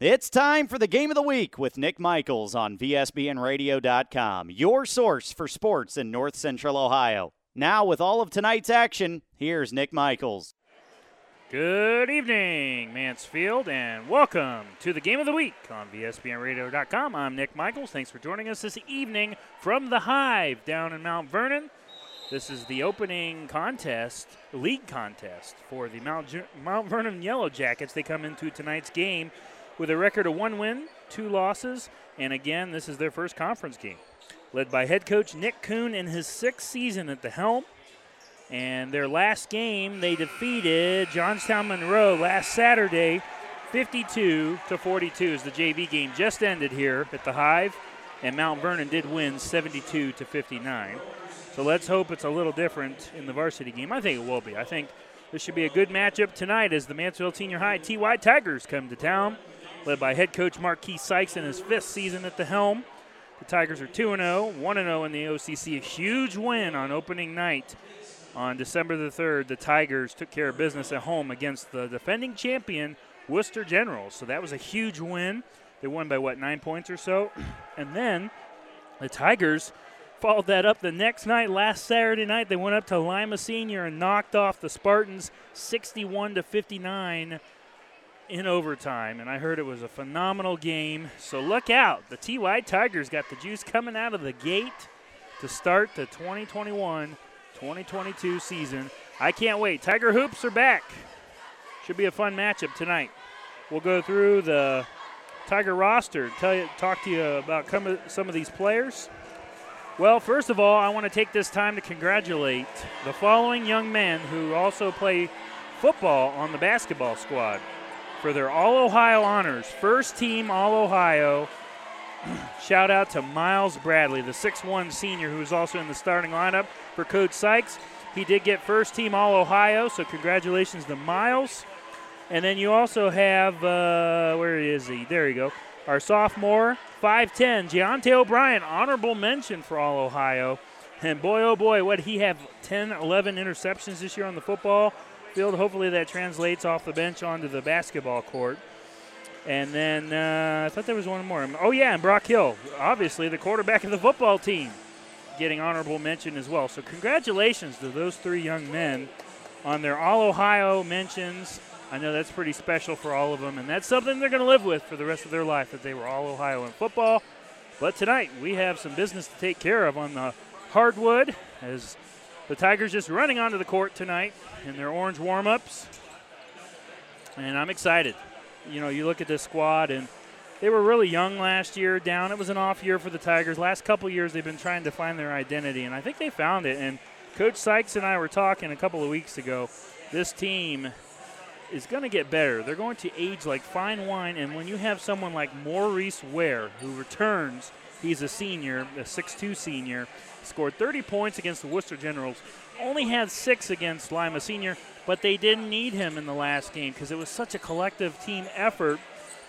It's time for the game of the week with Nick Michaels on VSBNradio.com, your source for sports in North Central Ohio. Now, with all of tonight's action, here's Nick Michaels. Good evening, Mansfield, and welcome to the game of the week on VSBNradio.com. I'm Nick Michaels. Thanks for joining us this evening from the Hive down in Mount Vernon. This is the opening contest, league contest for the Mount, Mount Vernon Yellow Jackets. They come into tonight's game with a record of one win, two losses, and again, this is their first conference game. Led by head coach Nick Kuhn in his sixth season at the helm. And their last game, they defeated Johnstown Monroe last Saturday, 52 to 42. As the JV game just ended here at the Hive, and Mount Vernon did win 72 to 59. So let's hope it's a little different in the varsity game. I think it will be. I think this should be a good matchup tonight as the Mansfield Senior High TY Tigers come to town led by head coach Marquis Sykes in his fifth season at the helm. The Tigers are 2 0, 1 0 in the OCC. A huge win on opening night on December the 3rd. The Tigers took care of business at home against the defending champion, Wooster Generals. So that was a huge win. They won by what, nine points or so? And then the Tigers followed that up the next night, last Saturday night. They went up to Lima Senior and knocked off the Spartans 61 to 59 in overtime, and I heard it was a phenomenal game. So look out. The TY Tigers got the juice coming out of the gate to start the 2021 2022 season. I can't wait. Tiger Hoops are back. Should be a fun matchup tonight. We'll go through the Tiger roster, tell you, talk to you about some of these players. Well, first of all, I want to take this time to congratulate the following young men who also play football on the basketball squad for their All Ohio honors. First team All Ohio. Shout out to Miles Bradley, the 6'1 senior who is also in the starting lineup for Coach Sykes. He did get first team All Ohio, so congratulations to Miles. And then you also have, uh, where is he? There you go. Our sophomore, 5'10, Giante O'Brien, honorable mention for All Ohio. And boy, oh boy, what he have 10, 11 interceptions this year on the football field. Hopefully that translates off the bench onto the basketball court. And then uh, I thought there was one more. Oh, yeah, and Brock Hill, obviously the quarterback of the football team, getting honorable mention as well. So, congratulations to those three young men on their All Ohio mentions. I know that's pretty special for all of them, and that's something they're going to live with for the rest of their life that they were All Ohio in football. But tonight, we have some business to take care of on the hardwood as the Tigers just running onto the court tonight in their orange warm ups. And I'm excited. You know, you look at this squad, and they were really young last year down. It was an off year for the Tigers. Last couple years, they've been trying to find their identity, and I think they found it. And Coach Sykes and I were talking a couple of weeks ago. This team is going to get better. They're going to age like fine wine, and when you have someone like Maurice Ware, who returns, he's a senior, a 6'2 senior, scored 30 points against the Wooster Generals, only had six against Lima Senior, but they didn't need him in the last game because it was such a collective team effort.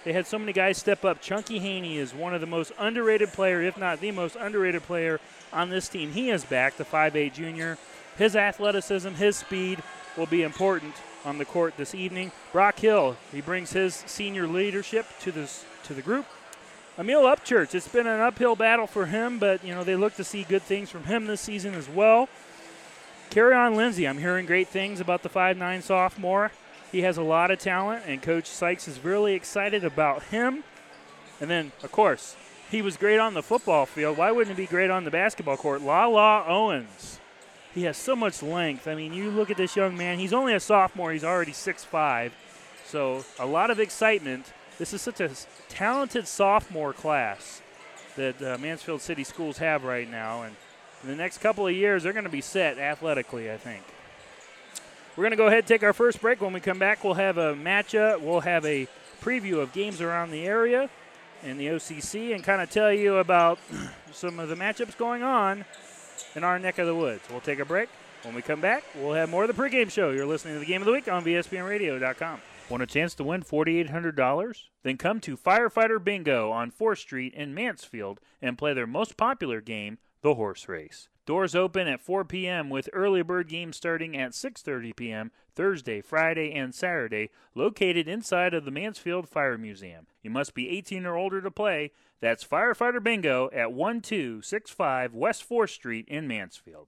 They had so many guys step up. Chunky Haney is one of the most underrated player, if not the most underrated player on this team. He is back, the 5'8 junior. His athleticism, his speed will be important on the court this evening. Brock Hill, he brings his senior leadership to this to the group. Emil Upchurch, it's been an uphill battle for him, but you know they look to see good things from him this season as well. Carry on Lindsay, I'm hearing great things about the 5'9 sophomore. He has a lot of talent, and Coach Sykes is really excited about him. And then, of course, he was great on the football field. Why wouldn't he be great on the basketball court? La La Owens. He has so much length. I mean, you look at this young man, he's only a sophomore, he's already 6'5. So, a lot of excitement. This is such a talented sophomore class that uh, Mansfield City Schools have right now. And in the next couple of years, they're going to be set athletically, I think. We're going to go ahead and take our first break. When we come back, we'll have a matchup. We'll have a preview of games around the area in the OCC and kind of tell you about some of the matchups going on in our neck of the woods. We'll take a break. When we come back, we'll have more of the pregame show. You're listening to the Game of the Week on VSBNRadio.com. Want a chance to win $4,800? Then come to Firefighter Bingo on 4th Street in Mansfield and play their most popular game, the horse race. Doors open at 4 p.m. with early bird games starting at 6:30 p.m. Thursday, Friday, and Saturday, located inside of the Mansfield Fire Museum. You must be 18 or older to play. That's Firefighter Bingo at 1265 West 4th Street in Mansfield.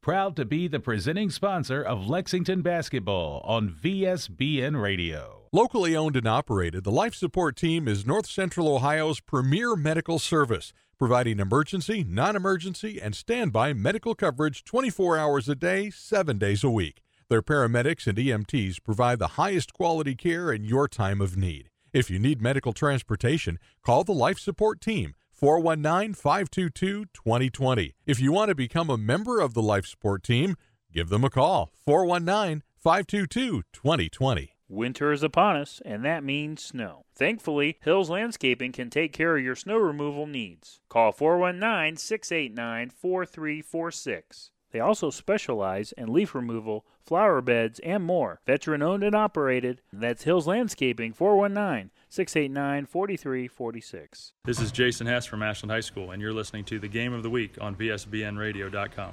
Proud to be the presenting sponsor of Lexington basketball on VSBN Radio. Locally owned and operated, the Life Support Team is North Central Ohio's premier medical service, providing emergency, non emergency, and standby medical coverage 24 hours a day, 7 days a week. Their paramedics and EMTs provide the highest quality care in your time of need. If you need medical transportation, call the Life Support Team 419 522 2020. If you want to become a member of the Life Support Team, give them a call 419 522 2020. Winter is upon us, and that means snow. Thankfully, Hills Landscaping can take care of your snow removal needs. Call 419 689 4346. They also specialize in leaf removal, flower beds, and more. Veteran owned and operated. That's Hills Landscaping 419 689 4346. This is Jason Hess from Ashland High School, and you're listening to the Game of the Week on VSBNradio.com.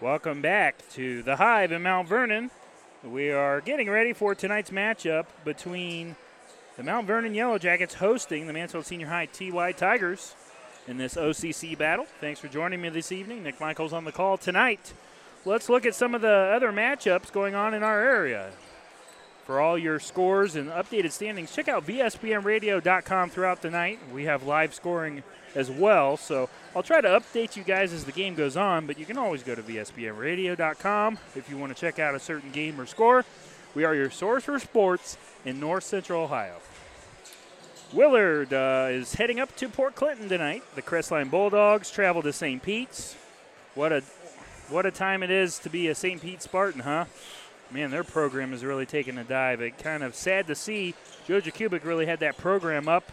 Welcome back to the Hive in Mount Vernon. We are getting ready for tonight's matchup between the Mount Vernon Yellow Jackets hosting the Mansfield Senior High TY Tigers in this OCC battle. Thanks for joining me this evening. Nick Michaels on the call tonight. Let's look at some of the other matchups going on in our area. For all your scores and updated standings, check out VSBNradio.com throughout the night. We have live scoring as well, so I'll try to update you guys as the game goes on, but you can always go to VSBNradio.com if you want to check out a certain game or score. We are your source for sports in North Central Ohio. Willard uh, is heading up to Port Clinton tonight. The Crestline Bulldogs travel to St. Pete's. What a what a time it is to be a St. Pete Spartan, huh? Man, their program is really taking a dive. It kind of sad to see. Joe Jakubik really had that program up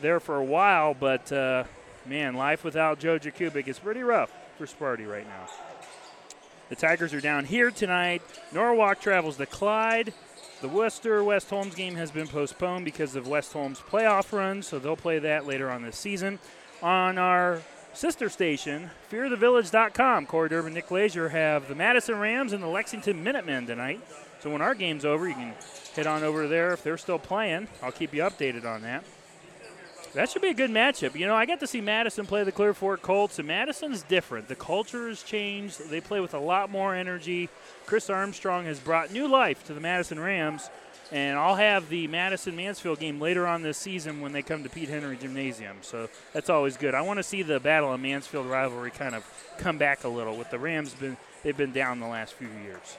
there for a while, but uh, man, life without Joe Jakubik is pretty rough for Sparty right now. The Tigers are down here tonight. Norwalk travels to Clyde. The Wooster West Holmes game has been postponed because of West Holmes playoff run, so they'll play that later on this season. On our sister station, fearthevillage.com, Corey Durbin, Nick Lazier have the Madison Rams and the Lexington Minutemen tonight. So when our game's over, you can head on over there if they're still playing. I'll keep you updated on that. That should be a good matchup. You know, I got to see Madison play the Clear Fork Colts, and Madison's different. The culture has changed. They play with a lot more energy. Chris Armstrong has brought new life to the Madison Rams, and I'll have the Madison Mansfield game later on this season when they come to Pete Henry Gymnasium. So that's always good. I want to see the Battle of Mansfield rivalry kind of come back a little. With the Rams, been they've been down the last few years.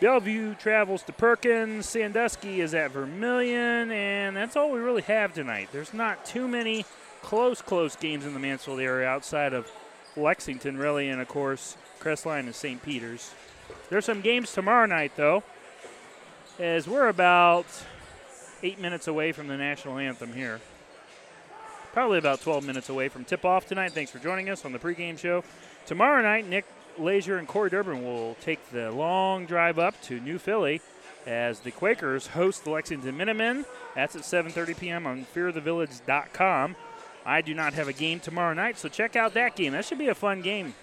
Bellevue travels to Perkins. Sandusky is at Vermilion, and that's all we really have tonight. There's not too many close, close games in the Mansfield area outside of Lexington, really, and of course, Crestline and St. Peter's. There's some games tomorrow night, though, as we're about eight minutes away from the national anthem here. Probably about 12 minutes away from tip off tonight. Thanks for joining us on the pregame show. Tomorrow night, Nick Lazier and Corey Durbin will take the long drive up to New Philly as the Quakers host the Lexington Minutemen. That's at 7:30 p.m. on fearthevillage.com. I do not have a game tomorrow night, so check out that game. That should be a fun game.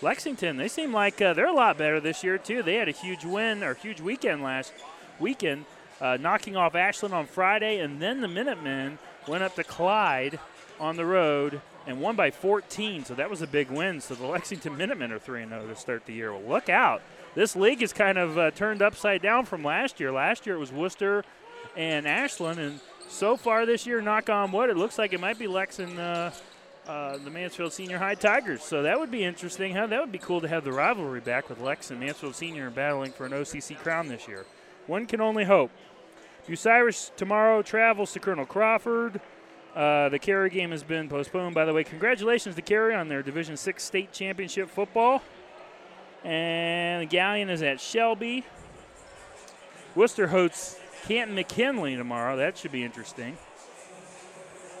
Lexington, they seem like uh, they're a lot better this year too. They had a huge win or huge weekend last weekend, uh, knocking off Ashland on Friday, and then the Minutemen went up to Clyde on the road and won by 14, so that was a big win. So the Lexington Minutemen are 3 0 to start the year. Well, look out. This league is kind of uh, turned upside down from last year. Last year it was Wooster and Ashland, and so far this year, knock on wood, it looks like it might be Lex and uh, the Mansfield Senior High Tigers. So that would be interesting. Huh? That would be cool to have the rivalry back with Lex and Mansfield Senior battling for an OCC crown this year. One can only hope. Bucyrus tomorrow travels to Colonel Crawford. Uh, the Carey game has been postponed. By the way, congratulations to Carey on their Division Six state championship football. And the Galion is at Shelby. Wooster hosts Canton McKinley tomorrow. That should be interesting.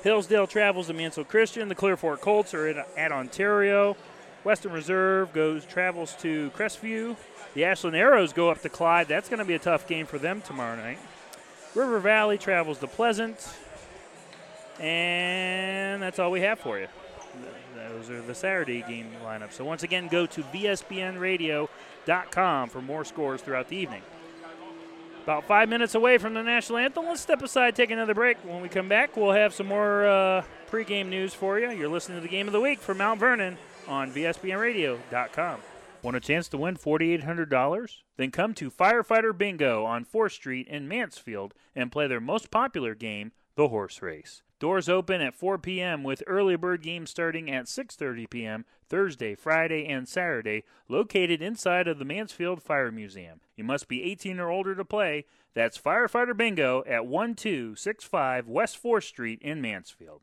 Hillsdale travels to Mansfield Christian. The Clearfork Colts are at, at Ontario. Western Reserve goes travels to Crestview. The Ashland Arrows go up to Clyde. That's going to be a tough game for them tomorrow night. River Valley travels to Pleasant. And that's all we have for you. Those are the Saturday game lineup. So once again, go to vsbnradio.com for more scores throughout the evening. About five minutes away from the national anthem. Let's step aside, take another break. When we come back, we'll have some more uh, pregame news for you. You're listening to the game of the week for Mount Vernon on VSBNRadio.com. Want a chance to win $4,800? Then come to Firefighter Bingo on 4th Street in Mansfield and play their most popular game, the horse race. Doors open at 4 p.m. with early bird games starting at 6:30 p.m. Thursday, Friday, and Saturday, located inside of the Mansfield Fire Museum. You must be 18 or older to play. That's Firefighter Bingo at 1265 West 4th Street in Mansfield.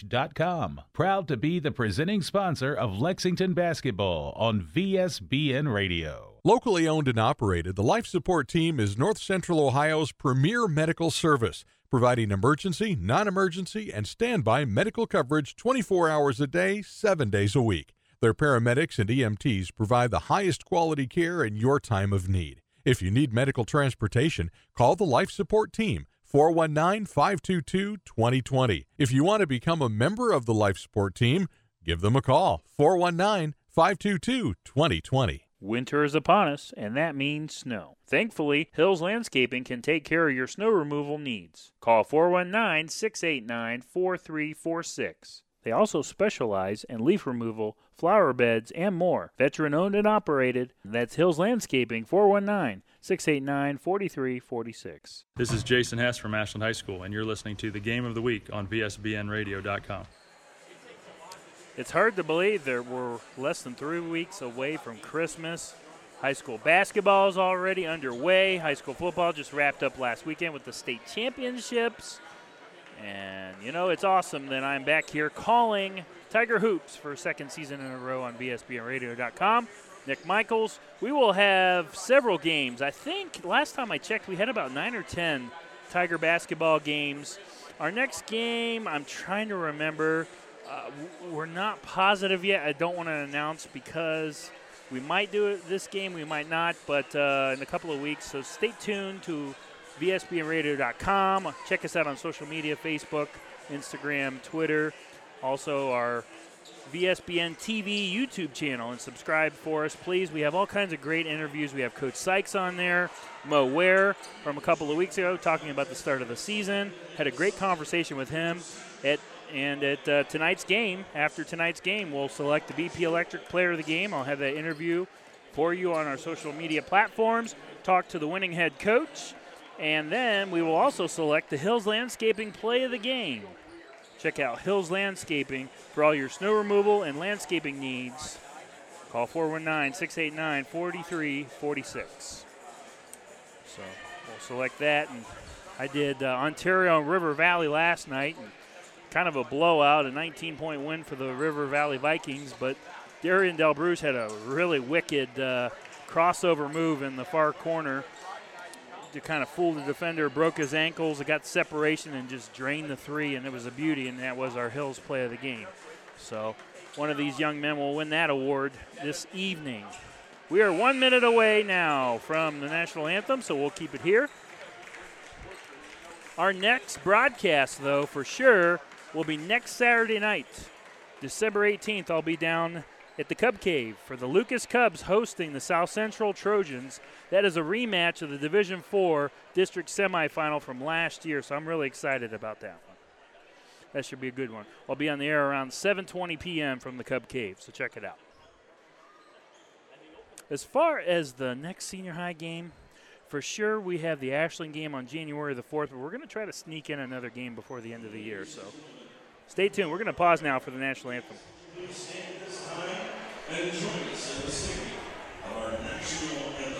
Proud to be the presenting sponsor of Lexington basketball on VSBN Radio. Locally owned and operated, the Life Support Team is North Central Ohio's premier medical service, providing emergency, non emergency, and standby medical coverage 24 hours a day, 7 days a week. Their paramedics and EMTs provide the highest quality care in your time of need. If you need medical transportation, call the Life Support Team 419 522 2020. If you want to become a member of the Life Support Team, give them a call 419 522 2020. Winter is upon us, and that means snow. Thankfully, Hills Landscaping can take care of your snow removal needs. Call 419 689 4346. They also specialize in leaf removal, flower beds, and more. Veteran owned and operated. That's Hills Landscaping 419 689 4346. This is Jason Hess from Ashland High School, and you're listening to the Game of the Week on VSBNRadio.com. It's hard to believe that we're less than three weeks away from Christmas. High school basketball is already underway. High school football just wrapped up last weekend with the state championships. And, you know, it's awesome that I'm back here calling Tiger Hoops for a second season in a row on VSBNradio.com. Nick Michaels. We will have several games. I think last time I checked, we had about nine or ten Tiger basketball games. Our next game, I'm trying to remember. Uh, we're not positive yet. I don't want to announce because we might do it this game, we might not, but uh, in a couple of weeks. So stay tuned to VSBNradio.com. Check us out on social media Facebook, Instagram, Twitter. Also, our VSBN TV YouTube channel and subscribe for us, please. We have all kinds of great interviews. We have Coach Sykes on there, Mo Ware from a couple of weeks ago talking about the start of the season. Had a great conversation with him. At and at uh, tonight's game, after tonight's game, we'll select the BP Electric Player of the Game. I'll have that interview for you on our social media platforms. Talk to the winning head coach, and then we will also select the Hills Landscaping Play of the Game. Check out Hills Landscaping for all your snow removal and landscaping needs. Call 419 689 4346. So we'll select that. And I did uh, Ontario and River Valley last night. And kind of a blowout, a 19 point win for the River Valley Vikings. But Darian Del Bruce had a really wicked uh, crossover move in the far corner to kind of fool the defender, broke his ankles, got separation, and just drained the three, and it was a beauty, and that was our Hills play of the game. So one of these young men will win that award this evening. We are one minute away now from the national anthem, so we'll keep it here. Our next broadcast, though, for sure, will be next Saturday night, December 18th. I'll be down at the Cub Cave for the Lucas Cubs hosting the South Central Trojans. That is a rematch of the Division Four district semifinal from last year, so I'm really excited about that one. That should be a good one. I'll be on the air around 7:20 p.m. from the Cub Cave, so check it out. As far as the next senior high game, for sure we have the Ashland game on January the 4th, but we're going to try to sneak in another game before the end of the year. So stay tuned. We're going to pause now for the national anthem. And join us in the singing of our national anthem.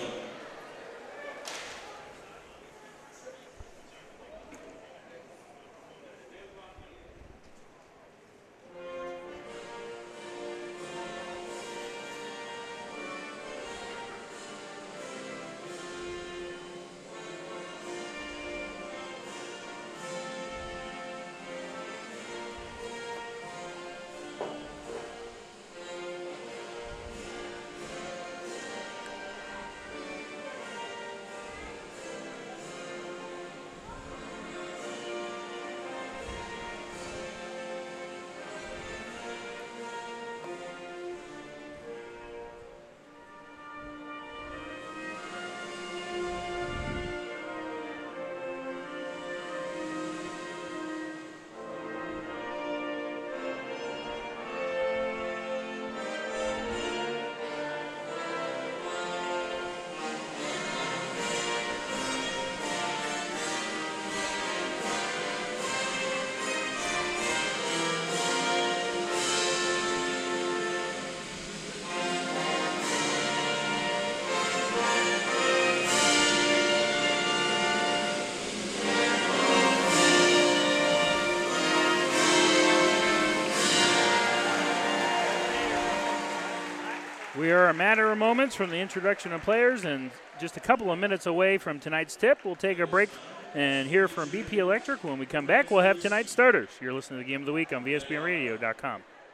We are a matter of moments from the introduction of players and just a couple of minutes away from tonight's tip. We'll take a break and hear from BP Electric. When we come back, we'll have tonight's starters. You're listening to the Game of the Week on VSBNradio.com.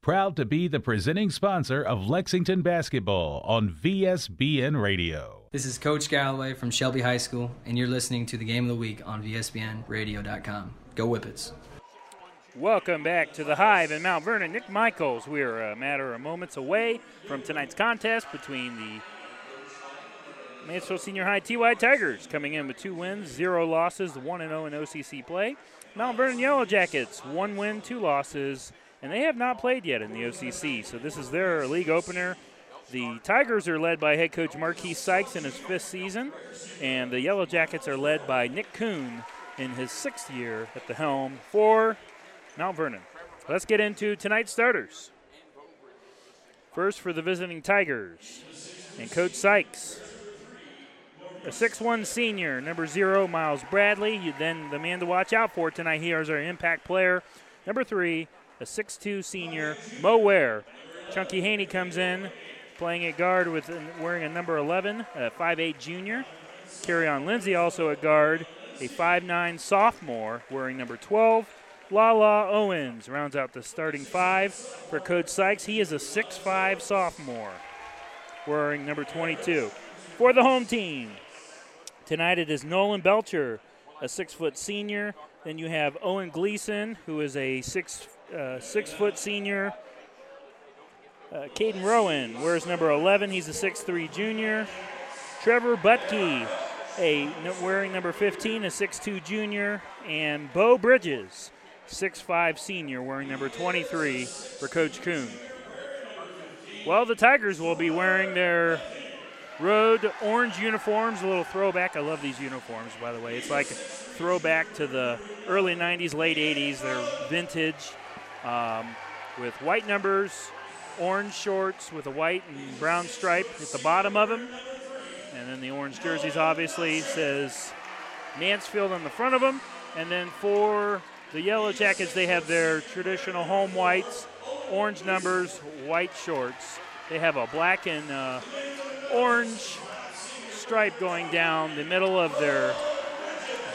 Proud to be the presenting sponsor of Lexington basketball on VSBN Radio. This is Coach Galloway from Shelby High School, and you're listening to the Game of the Week on VSBNradio.com. Go Whippets. Welcome back to the Hive in Mount Vernon. Nick Michaels, we're a matter of moments away from tonight's contest between the Mansfield Senior High TY Tigers coming in with two wins, zero losses, 1 0 in OCC play. Mount Vernon Yellow Jackets, one win, two losses, and they have not played yet in the OCC. So this is their league opener. The Tigers are led by head coach Marquis Sykes in his fifth season, and the Yellow Jackets are led by Nick Kuhn in his sixth year at the helm for Mount Vernon. Let's get into tonight's starters. First for the visiting Tigers and Coach Sykes a 6'1 senior, number zero, Miles Bradley. You, then the man to watch out for tonight here is our impact player, number three, a 6'2 senior, Mo Ware. Chunky Haney comes in, playing at guard with wearing a number 11, a 5'8 junior. Carry on Lindsay also at guard, a 5'9 sophomore, wearing number 12. Lala Owens rounds out the starting five for Coach Sykes. He is a 6'5 sophomore, wearing number 22. For the home team, Tonight it is Nolan Belcher, a six foot senior. Then you have Owen Gleason, who is a six uh, six foot senior. Uh, Caden Rowan wears number 11. He's a 6'3 junior. Trevor Butke, a wearing number 15, a 6'2 junior, and Bo Bridges, 6'5 senior, wearing number 23 for Coach Kuhn. Well, the Tigers will be wearing their road orange uniforms, a little throwback. I love these uniforms, by the way. It's like a throwback to the early 90s, late 80s. They're vintage um, with white numbers, orange shorts with a white and brown stripe at the bottom of them. And then the orange jerseys obviously says Mansfield on the front of them. And then for the Yellow Jackets, they have their traditional home whites, orange numbers, white shorts. They have a black and uh, orange stripe going down the middle of their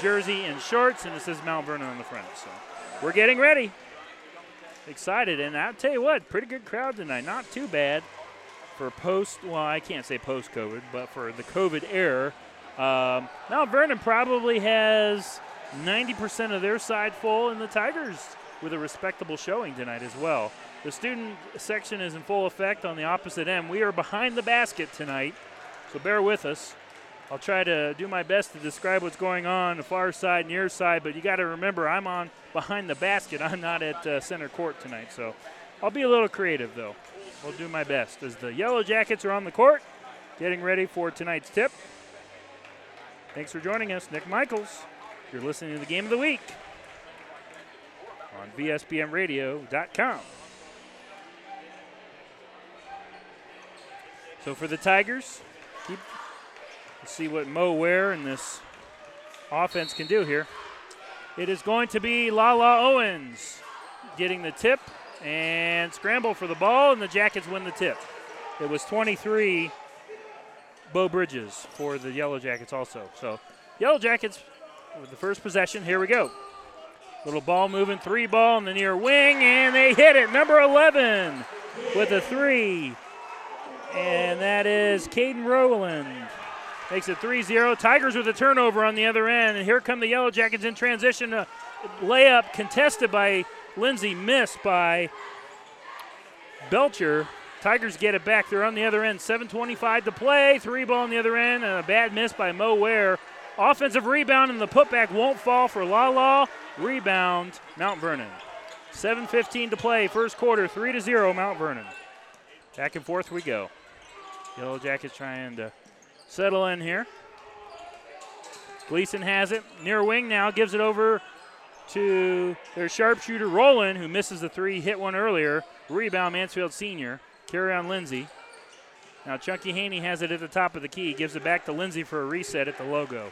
jersey and shorts, and it says Mount Vernon on the front. So we're getting ready. Excited, and I'll tell you what, pretty good crowd tonight. Not too bad for post, well, I can't say post COVID, but for the COVID era. Um, Mount Vernon probably has 90% of their side full, and the Tigers with a respectable showing tonight as well. The student section is in full effect on the opposite end. We are behind the basket tonight, so bear with us. I'll try to do my best to describe what's going on the far side, near side, but you got to remember I'm on behind the basket. I'm not at uh, center court tonight, so I'll be a little creative though. We'll do my best as the Yellow Jackets are on the court, getting ready for tonight's tip. Thanks for joining us, Nick Michaels. You're listening to the Game of the Week on VSBNRadio.com. So for the Tigers, see what Mo Ware and this offense can do here. It is going to be Lala Owens getting the tip and scramble for the ball, and the Jackets win the tip. It was 23 Bo Bridges for the Yellow Jackets also. So Yellow Jackets with the first possession. Here we go. Little ball moving, three ball in the near wing, and they hit it. Number 11 with a three. And that is Caden Rowland. Makes it 3 0. Tigers with a turnover on the other end. And here come the Yellow Jackets in transition. A layup contested by Lindsay, missed by Belcher. Tigers get it back. They're on the other end. 7.25 to play. Three ball on the other end. And a bad miss by Mo Ware. Offensive rebound, and the putback won't fall for La La. Rebound, Mount Vernon. 7.15 to play. First quarter, 3 to 0, Mount Vernon. Back and forth we go. Yellow Jackets trying to settle in here. Gleason has it. Near wing now, gives it over to their sharpshooter Roland, who misses the three, hit one earlier. Rebound, Mansfield Senior. Carry on Lindsay. Now Chunky Haney has it at the top of the key, gives it back to Lindsay for a reset at the logo.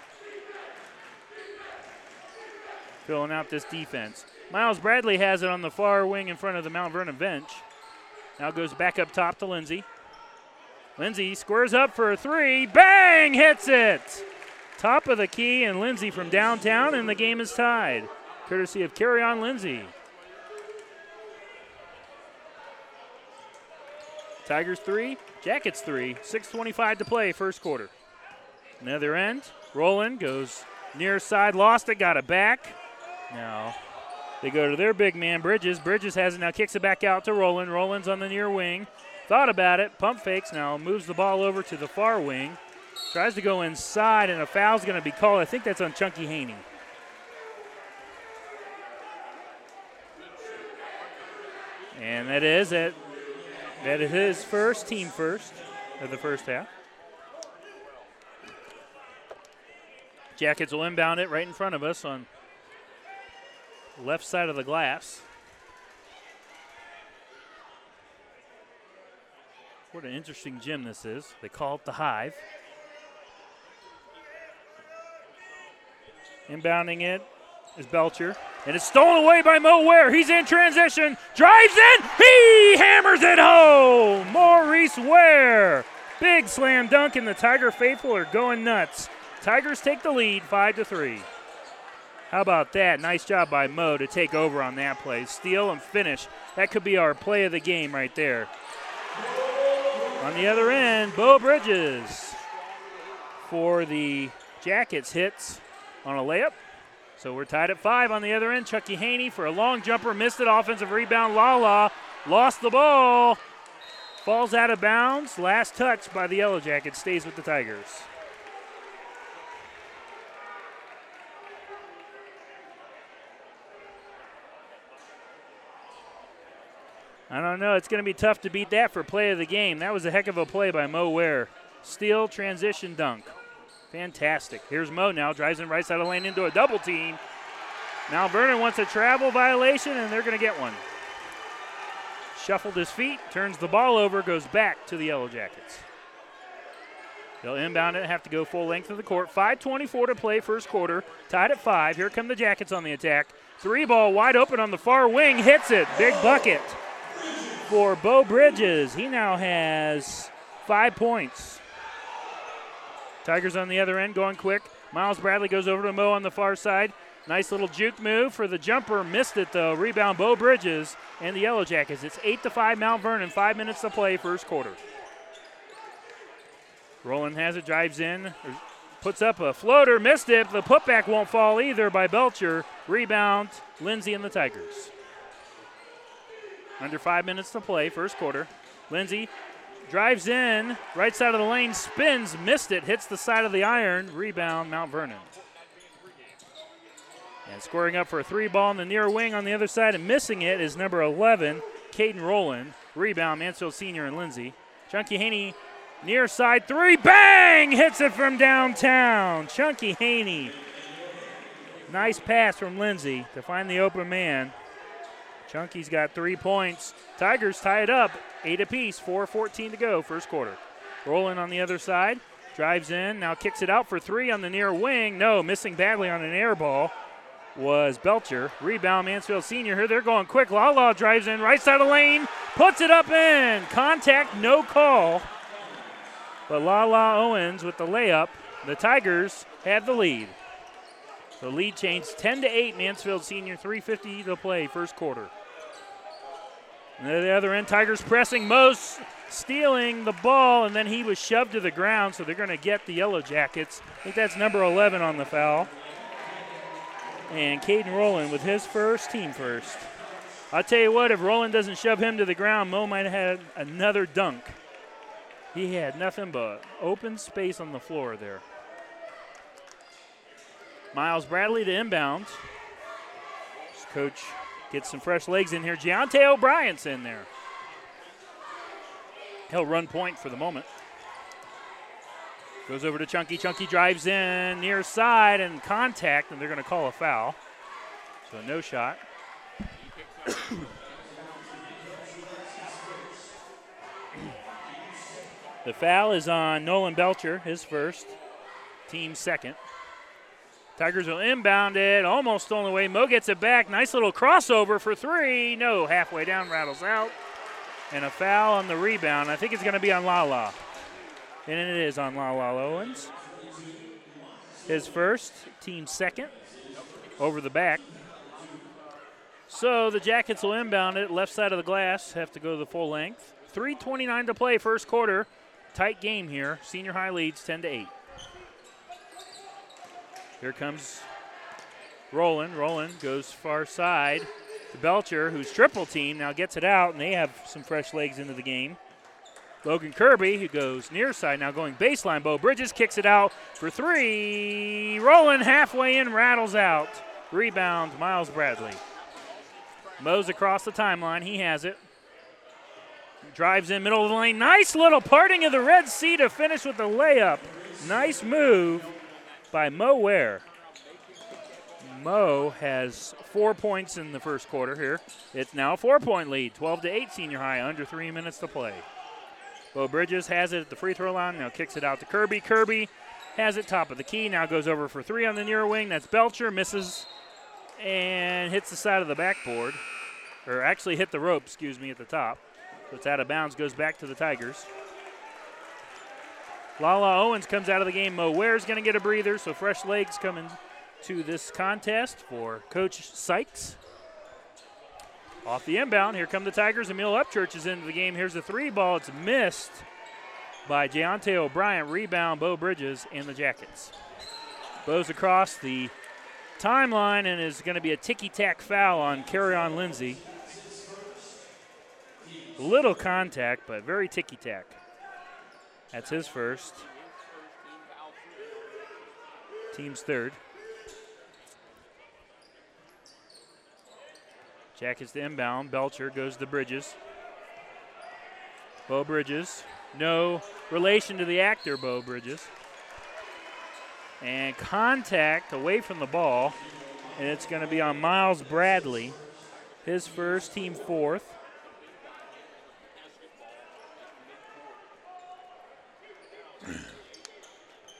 Filling out this defense. Miles Bradley has it on the far wing in front of the Mount Vernon bench. Now goes back up top to Lindsay. Lindsay squares up for a three. Bang! Hits it! Top of the key, and Lindsay from downtown, and the game is tied. Courtesy of Carry On Lindsay. Tigers three, Jackets three. 6.25 to play, first quarter. Another end. Roland goes near side, lost it, got it back. Now they go to their big man, Bridges. Bridges has it now, kicks it back out to Roland. Roland's on the near wing. Thought about it, pump fakes now, moves the ball over to the far wing. Tries to go inside, and a foul's going to be called. I think that's on Chunky Haney. And that is it. That is his first, team first of the first half. Jackets will inbound it right in front of us on left side of the glass. What an interesting gym this is. They call it the Hive. Inbounding it is Belcher. And it's stolen away by Mo Ware. He's in transition. Drives in. He hammers it home. Maurice Ware. Big slam dunk, and the Tiger faithful are going nuts. Tigers take the lead, five to three. How about that? Nice job by Mo to take over on that play. Steal and finish. That could be our play of the game right there. On the other end, Bo Bridges for the Jackets hits on a layup. So we're tied at five on the other end. Chunky Haney for a long jumper, missed it. Offensive rebound. Lala lost the ball. Falls out of bounds. Last touch by the Yellow Jackets stays with the Tigers. I don't know. It's going to be tough to beat that for play of the game. That was a heck of a play by Mo Ware. Steal, transition, dunk. Fantastic. Here's Mo now. Drives in right side of the lane into a double team. Now Vernon wants a travel violation, and they're going to get one. Shuffled his feet, turns the ball over, goes back to the Yellow Jackets. They'll inbound it, and have to go full length of the court. 5.24 to play, first quarter. Tied at five. Here come the Jackets on the attack. Three ball wide open on the far wing, hits it. Big bucket for Bo Bridges. He now has five points. Tigers on the other end going quick. Miles Bradley goes over to Mo on the far side. Nice little juke move for the jumper. Missed it though. Rebound Bo Bridges and the Yellow Jackets. It's 8 to 5 Mount Vernon. Five minutes to play, first quarter. Roland has it, drives in, er, puts up a floater, missed it. The putback won't fall either by Belcher. Rebound, Lindsay and the Tigers. Under five minutes to play, first quarter. Lindsay drives in, right side of the lane, spins, missed it, hits the side of the iron. Rebound, Mount Vernon. And scoring up for a three ball in the near wing on the other side and missing it is number 11, Caden Rowland. Rebound, Mansfield Senior and Lindsay. Chunky Haney near side three, bang! Hits it from downtown. Chunky Haney. Nice pass from Lindsay to find the open man. Chunky's got three points. Tigers tie it up, eight apiece, 4.14 to go, first quarter. Rolling on the other side, drives in, now kicks it out for three on the near wing. No, missing badly on an air ball was Belcher. Rebound, Mansfield Senior here. They're going quick. Lala drives in, right side of the lane, puts it up in. Contact, no call. But Lala Owens with the layup. The Tigers have the lead. The lead changed 10 to 8. Mansfield Senior, 350 to play, first quarter. And the other end, Tigers pressing. Mo's stealing the ball, and then he was shoved to the ground, so they're going to get the Yellow Jackets. I think that's number 11 on the foul. And Caden Rowland with his first, team first. I'll tell you what, if Rowland doesn't shove him to the ground, Mo might have had another dunk. He had nothing but open space on the floor there. Miles Bradley to inbound. Coach gets some fresh legs in here. Giante O'Brien's in there. He'll run point for the moment. Goes over to Chunky. Chunky drives in near side and contact, and they're going to call a foul. So no shot. the foul is on Nolan Belcher, his first, team second. Tigers will inbound it, almost stolen away. Mo gets it back. Nice little crossover for three. No, halfway down, rattles out. And a foul on the rebound. I think it's going to be on Lala. And it is on Lala Owens. His first, team second, over the back. So the Jackets will inbound it, left side of the glass, have to go the full length. 3.29 to play, first quarter. Tight game here. Senior high leads 10 to 8. Here comes Roland. Roland goes far side to Belcher, who's triple team, now gets it out, and they have some fresh legs into the game. Logan Kirby, who goes near side, now going baseline. Bo Bridges kicks it out for three. Roland halfway in, rattles out. Rebound, Miles Bradley. Mo's across the timeline. He has it. Drives in middle of the lane. Nice little parting of the Red Sea to finish with the layup. Nice move by Mo Ware. Mo has four points in the first quarter here. It's now a four point lead, 12 to 8 senior high, under three minutes to play. Bo Bridges has it at the free throw line, now kicks it out to Kirby. Kirby has it top of the key, now goes over for three on the near wing. That's Belcher, misses and hits the side of the backboard, or actually hit the rope, excuse me, at the top. So it's out of bounds, goes back to the Tigers. Lala Owens comes out of the game. Mo Ware's going to get a breather, so fresh legs coming to this contest for Coach Sykes. Off the inbound, here come the Tigers. Emil Upchurch is into the game. Here's the three ball. It's missed by Deontay O'Brien. Rebound, Bo Bridges, and the Jackets. Bo's across the timeline and is going to be a ticky tack foul on Carry On Lindsay. Little contact, but very ticky tack. That's his first. Team's third. Jack is the inbound. Belcher goes to Bridges. Bo Bridges. No relation to the actor, Beau Bridges. And contact away from the ball. And it's going to be on Miles Bradley. His first, team fourth.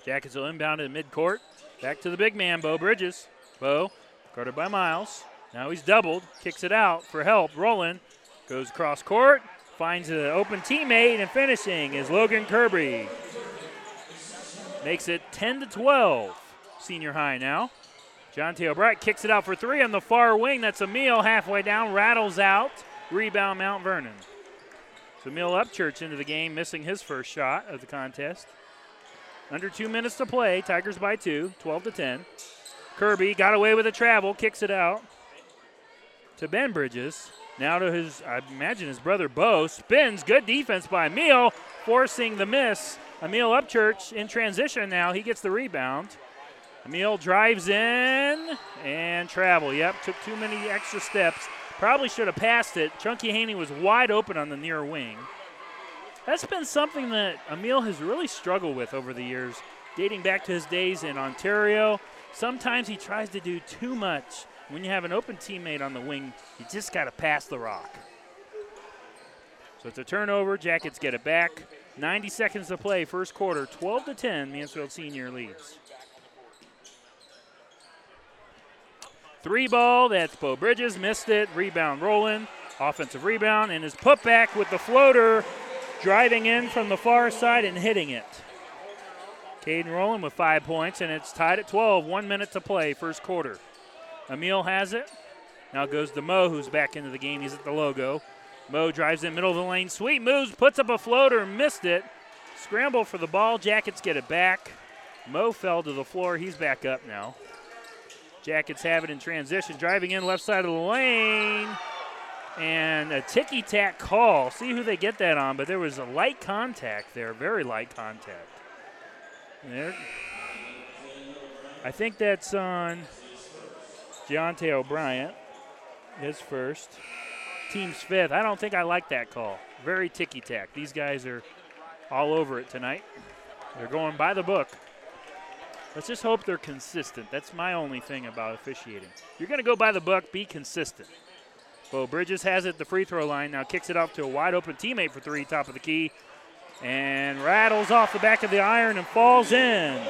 Jackets will inbound in midcourt. Back to the big man, Beau Bridges. Beau, guarded by Miles. Now he's doubled, kicks it out for help. Rolling, goes cross court, finds an open teammate, and finishing is Logan Kirby. Makes it 10 to 12. Senior high now. John T. O'Brien kicks it out for three on the far wing. That's Emil halfway down, rattles out. Rebound Mount Vernon. So Emil Upchurch into the game, missing his first shot of the contest. Under two minutes to play. Tigers by two, 12 to 10. Kirby got away with a travel, kicks it out to Ben Bridges. Now to his, I imagine his brother Beau. Spins, good defense by Emil, forcing the miss. Emil Upchurch in transition now. He gets the rebound. Emil drives in and travel. Yep, took too many extra steps. Probably should have passed it. Chunky Haney was wide open on the near wing. That's been something that Emil has really struggled with over the years, dating back to his days in Ontario. Sometimes he tries to do too much. When you have an open teammate on the wing, you just got to pass the rock. So it's a turnover. Jackets get it back. 90 seconds to play, first quarter, 12 to 10. Mansfield Senior leads. Three ball, that's Beau Bridges, missed it. Rebound rolling, offensive rebound, and his putback with the floater driving in from the far side and hitting it. Caden Rowland with five points, and it's tied at 12. One minute to play, first quarter. Emil has it. Now goes to Mo, who's back into the game. He's at the logo. Mo drives in middle of the lane. Sweet moves, puts up a floater, missed it. Scramble for the ball. Jackets get it back. Mo fell to the floor. He's back up now. Jackets have it in transition. Driving in left side of the lane. And a ticky tack call. See who they get that on, but there was a light contact there. Very light contact. There. I think that's on Deontay O'Brien. His first. Team's fifth. I don't think I like that call. Very ticky tack. These guys are all over it tonight. They're going by the book. Let's just hope they're consistent. That's my only thing about officiating. You're going to go by the book, be consistent. Beau Bridges has it the free throw line. Now kicks it off to a wide open teammate for three, top of the key. And rattles off the back of the iron and falls in.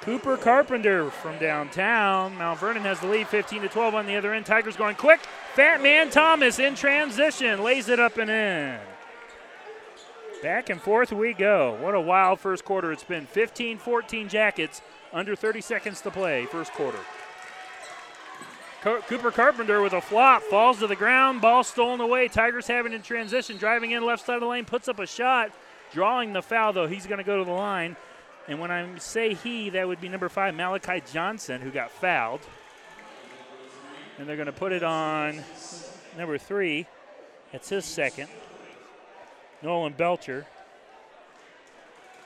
Cooper Carpenter from downtown. Mount Vernon has the lead 15 to 12 on the other end. Tigers going quick. Fat Man Thomas in transition. Lays it up and in. Back and forth we go. What a wild first quarter it's been. 15 14 Jackets, under 30 seconds to play, first quarter. Cooper Carpenter with a flop falls to the ground. Ball stolen away. Tigers having in transition, driving in left side of the lane, puts up a shot, drawing the foul though. He's going to go to the line. And when I say he, that would be number five, Malachi Johnson, who got fouled. And they're going to put it on number three. It's his second. Nolan Belcher.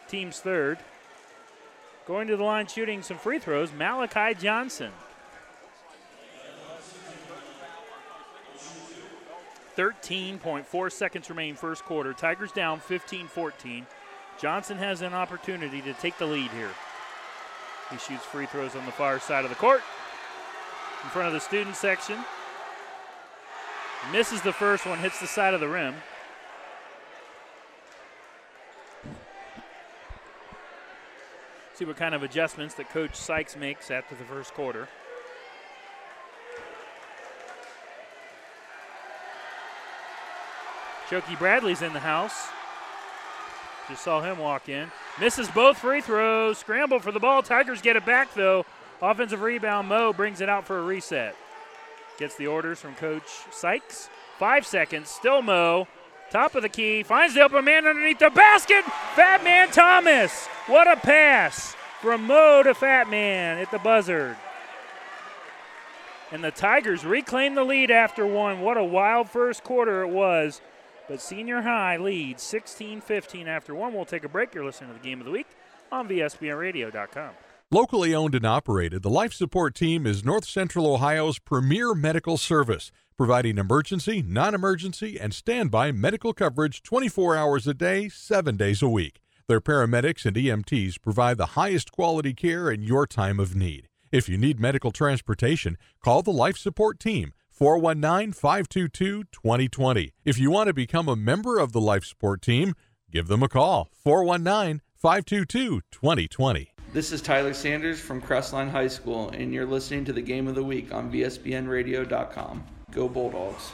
Team's third. Going to the line shooting some free throws, Malachi Johnson. 13.4 seconds remain first quarter. Tigers down 15 14. Johnson has an opportunity to take the lead here. He shoots free throws on the far side of the court in front of the student section. Misses the first one, hits the side of the rim. See what kind of adjustments that Coach Sykes makes after the first quarter. Choky Bradley's in the house. Just saw him walk in. Misses both free throws. Scramble for the ball. Tigers get it back, though. Offensive rebound. Mo brings it out for a reset. Gets the orders from Coach Sykes. Five seconds. Still Mo. Top of the key. Finds the open man underneath the basket. Fat Man Thomas. What a pass from Mo to Fat Man at the buzzard. And the Tigers reclaim the lead after one. What a wild first quarter it was. But Senior High leads 16 15 after one. We'll take a break. You're listening to the game of the week on VSBNradio.com. Locally owned and operated, the Life Support Team is North Central Ohio's premier medical service, providing emergency, non emergency, and standby medical coverage 24 hours a day, 7 days a week. Their paramedics and EMTs provide the highest quality care in your time of need. If you need medical transportation, call the Life Support Team 419 522 2020. If you want to become a member of the Life Support Team, give them a call 419 522 2020. This is Tyler Sanders from Crestline High School, and you're listening to the Game of the Week on VSBNRadio.com. Go Bulldogs.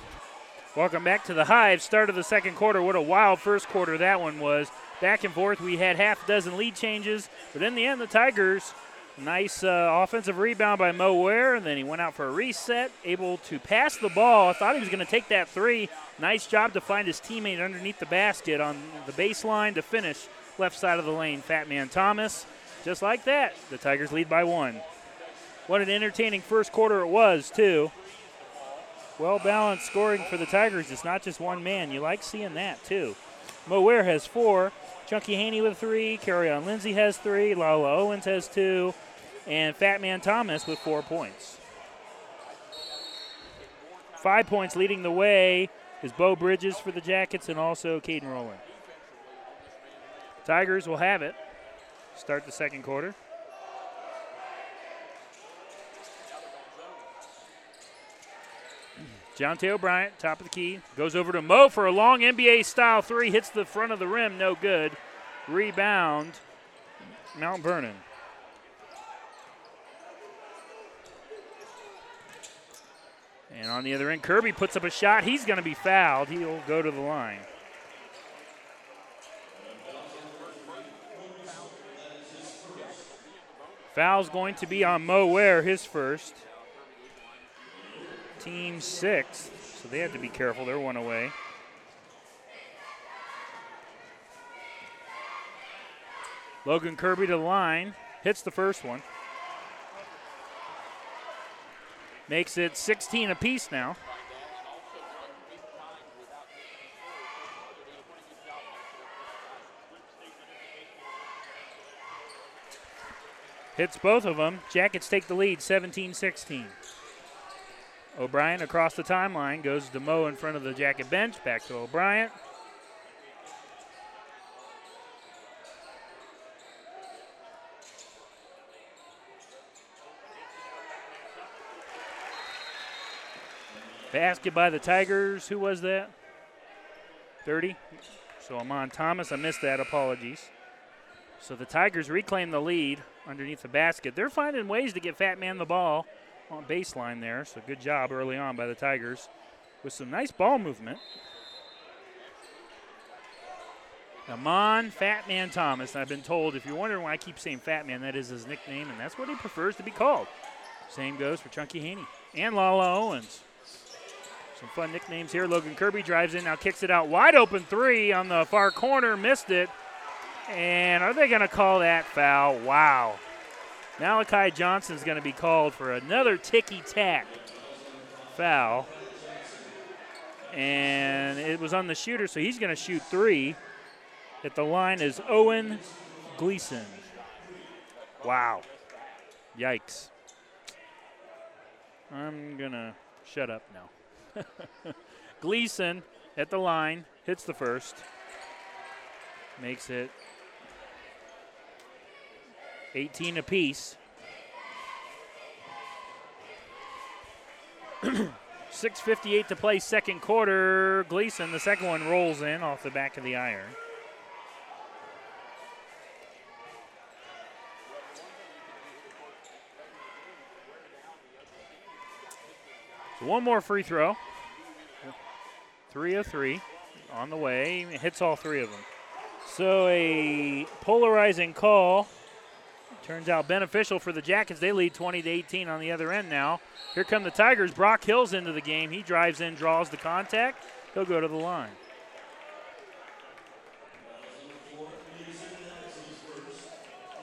Welcome back to the Hive. Start of the second quarter. What a wild first quarter that one was. Back and forth. We had half a dozen lead changes, but in the end, the Tigers Nice uh, offensive rebound by Mo Ware, and then he went out for a reset, able to pass the ball. I thought he was going to take that three. Nice job to find his teammate underneath the basket on the baseline to finish left side of the lane. Fat Man Thomas. Just like that, the Tigers lead by one. What an entertaining first quarter it was, too. Well balanced scoring for the Tigers. It's not just one man. You like seeing that, too. Mo Ware has four. Chunky Haney with three. Carion Lindsay has three. Lala Owens has two. And Fat Man Thomas with four points. Five points leading the way is Beau Bridges for the Jackets and also Caden Rowland. Tigers will have it. Start the second quarter. Jonte O'Brien, top of the key, goes over to Mo for a long NBA style three, hits the front of the rim, no good. Rebound, Mount Vernon. And on the other end, Kirby puts up a shot. He's going to be fouled. He'll go to the line. Foul's going to be on Mo Ware, his first team sixth, so they have to be careful. They're one away. Logan Kirby to the line, hits the first one. Makes it 16 apiece now. Hits both of them. Jackets take the lead 17 16. O'Brien across the timeline goes to Mo in front of the jacket bench. Back to O'Brien. Basket by the Tigers. Who was that? 30. So Amon Thomas. I missed that. Apologies. So the Tigers reclaim the lead underneath the basket. They're finding ways to get Fat Man the ball baseline there. So good job early on by the Tigers with some nice ball movement. Amon Fat Man Thomas. I've been told if you're wondering why I keep saying Fat Man, that is his nickname, and that's what he prefers to be called. Same goes for Chunky Haney and Lala Owens. Some fun nicknames here. Logan Kirby drives in, now kicks it out wide open three on the far corner, missed it. And are they going to call that foul? Wow. Malachi Johnson is going to be called for another ticky tack foul. And it was on the shooter, so he's going to shoot three. At the line is Owen Gleason. Wow. Yikes. I'm going to shut up now. Gleason at the line hits the first. Makes it 18 apiece. 6.58 to play, second quarter. Gleason, the second one rolls in off the back of the iron. So one more free throw. Three of three on the way. Hits all three of them. So a polarizing call Turns out beneficial for the Jackets. They lead 20 to 18 on the other end now. Here come the Tigers. Brock Hill's into the game. He drives in, draws the contact. He'll go to the line.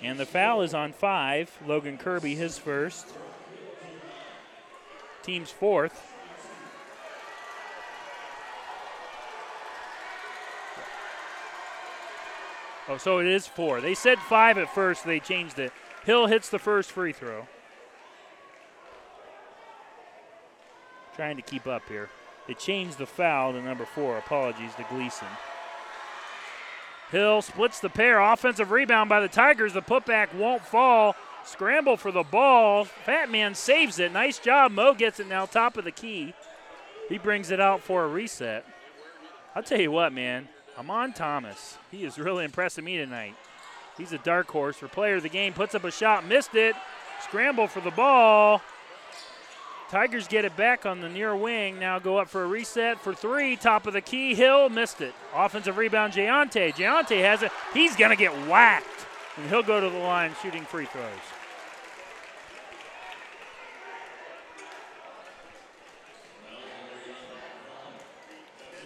And the foul is on five. Logan Kirby, his first. team's fourth. Oh, so it is four. They said five at first. They changed it. Hill hits the first free throw. Trying to keep up here. They changed the foul to number four. Apologies to Gleason. Hill splits the pair. Offensive rebound by the Tigers. The putback won't fall. Scramble for the ball. Fat man saves it. Nice job. Mo gets it now, top of the key. He brings it out for a reset. I'll tell you what, man. Amon Thomas. He is really impressing me tonight. He's a dark horse for player of the game. Puts up a shot, missed it. Scramble for the ball. Tigers get it back on the near wing. Now go up for a reset for three. Top of the key. Hill missed it. Offensive rebound, Jayante. Jayante has it. He's going to get whacked. And he'll go to the line shooting free throws.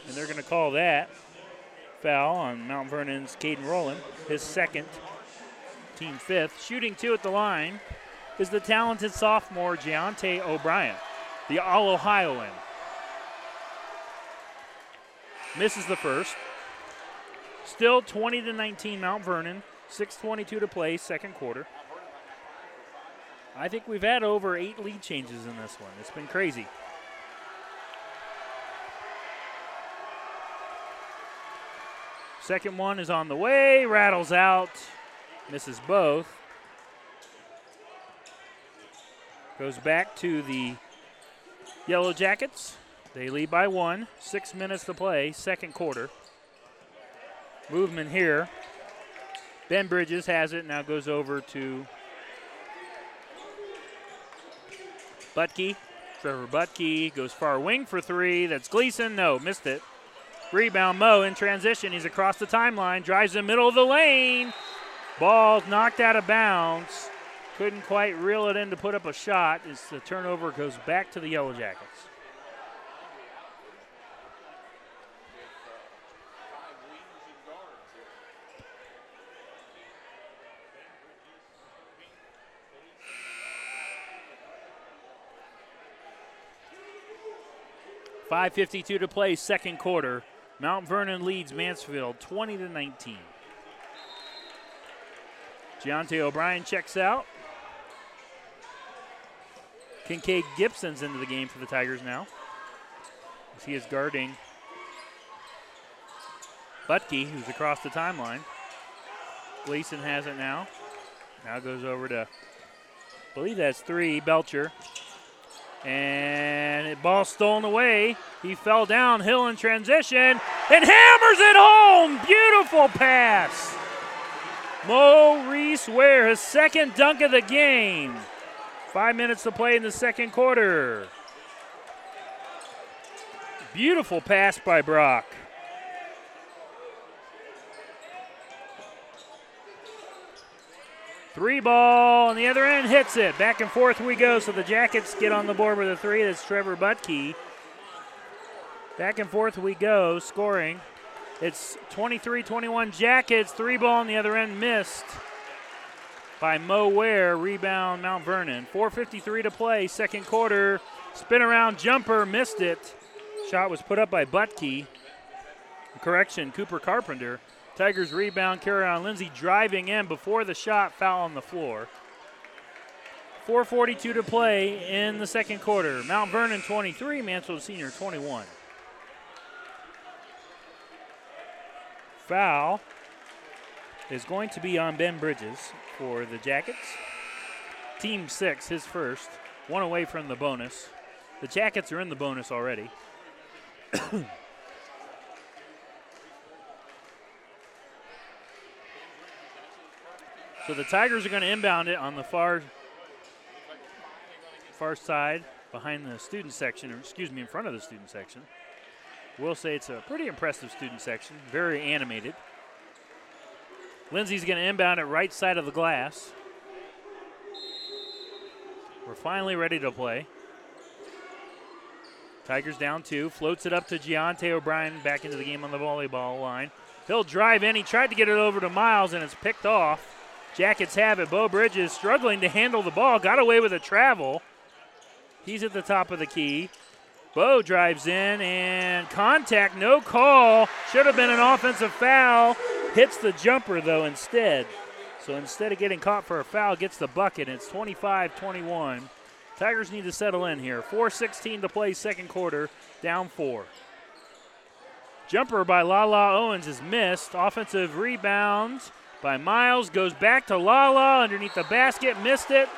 And they're going to call that foul on Mount Vernon's Caden Rowland, his second, team fifth. Shooting two at the line is the talented sophomore Giante O'Brien, the All Ohioan. Misses the first. Still 20 to 19 Mount Vernon. 6:22 to play, second quarter. I think we've had over eight lead changes in this one. It's been crazy. Second one is on the way, rattles out, misses both. Goes back to the Yellow Jackets. They lead by one. Six minutes to play, second quarter. Movement here. Ben Bridges has it, now goes over to Butke. Trevor Butke goes far wing for three. That's Gleason. No, missed it. Rebound Mo in transition. He's across the timeline, drives the middle of the lane. Ball knocked out of bounds. Couldn't quite reel it in to put up a shot as the turnover goes back to the Yellow Jackets. Five fifty-two to play, second quarter. Mount Vernon leads Mansfield 20 to 19. Giante O'Brien checks out. Kincaid Gibson's into the game for the Tigers now. As he is guarding Butke, who's across the timeline. Gleason has it now. Now goes over to, I believe that's three, Belcher. And ball stolen away. He fell down, Hill in transition, and hammers it home. Beautiful pass. Reese Ware, his second dunk of the game. Five minutes to play in the second quarter. Beautiful pass by Brock. Three ball on the other end hits it. Back and forth we go. So the Jackets get on the board with a three. That's Trevor Butke. Back and forth we go, scoring. It's 23 21 Jackets. Three ball on the other end missed by Mo Ware. Rebound Mount Vernon. 4.53 to play, second quarter. Spin around jumper, missed it. Shot was put up by Butke. Correction, Cooper Carpenter. Tigers rebound, Carion Lindsay driving in before the shot, foul on the floor. 4.42 to play in the second quarter. Mount Vernon 23, Mansfield Senior 21. Foul is going to be on Ben Bridges for the Jackets. Team six, his first. One away from the bonus. The Jackets are in the bonus already. so the Tigers are going to inbound it on the far far side behind the student section, or excuse me, in front of the student section. We'll say it's a pretty impressive student section, very animated. Lindsay's going to inbound it right side of the glass. We're finally ready to play. Tigers down two. Floats it up to Giante O'Brien back into the game on the volleyball line. He'll drive in. He tried to get it over to Miles, and it's picked off. Jackets have it. Beau Bridges struggling to handle the ball. Got away with a travel. He's at the top of the key. Beau drives in and contact, no call. Should have been an offensive foul. Hits the jumper though instead. So instead of getting caught for a foul, gets the bucket. It's 25 21. Tigers need to settle in here. 4.16 to play, second quarter, down four. Jumper by Lala Owens is missed. Offensive rebound by Miles goes back to Lala underneath the basket, missed it,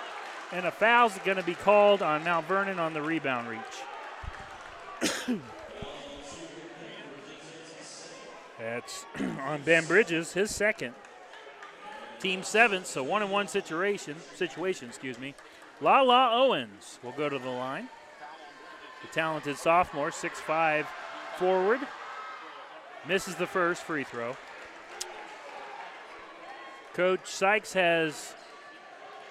and a foul's going to be called on Mount Vernon on the rebound reach. That's on Ben Bridges, his second. Team seventh, so one and one situation. Situation, excuse me. Lala Owens will go to the line. The talented sophomore, 6'5 forward, misses the first free throw. Coach Sykes has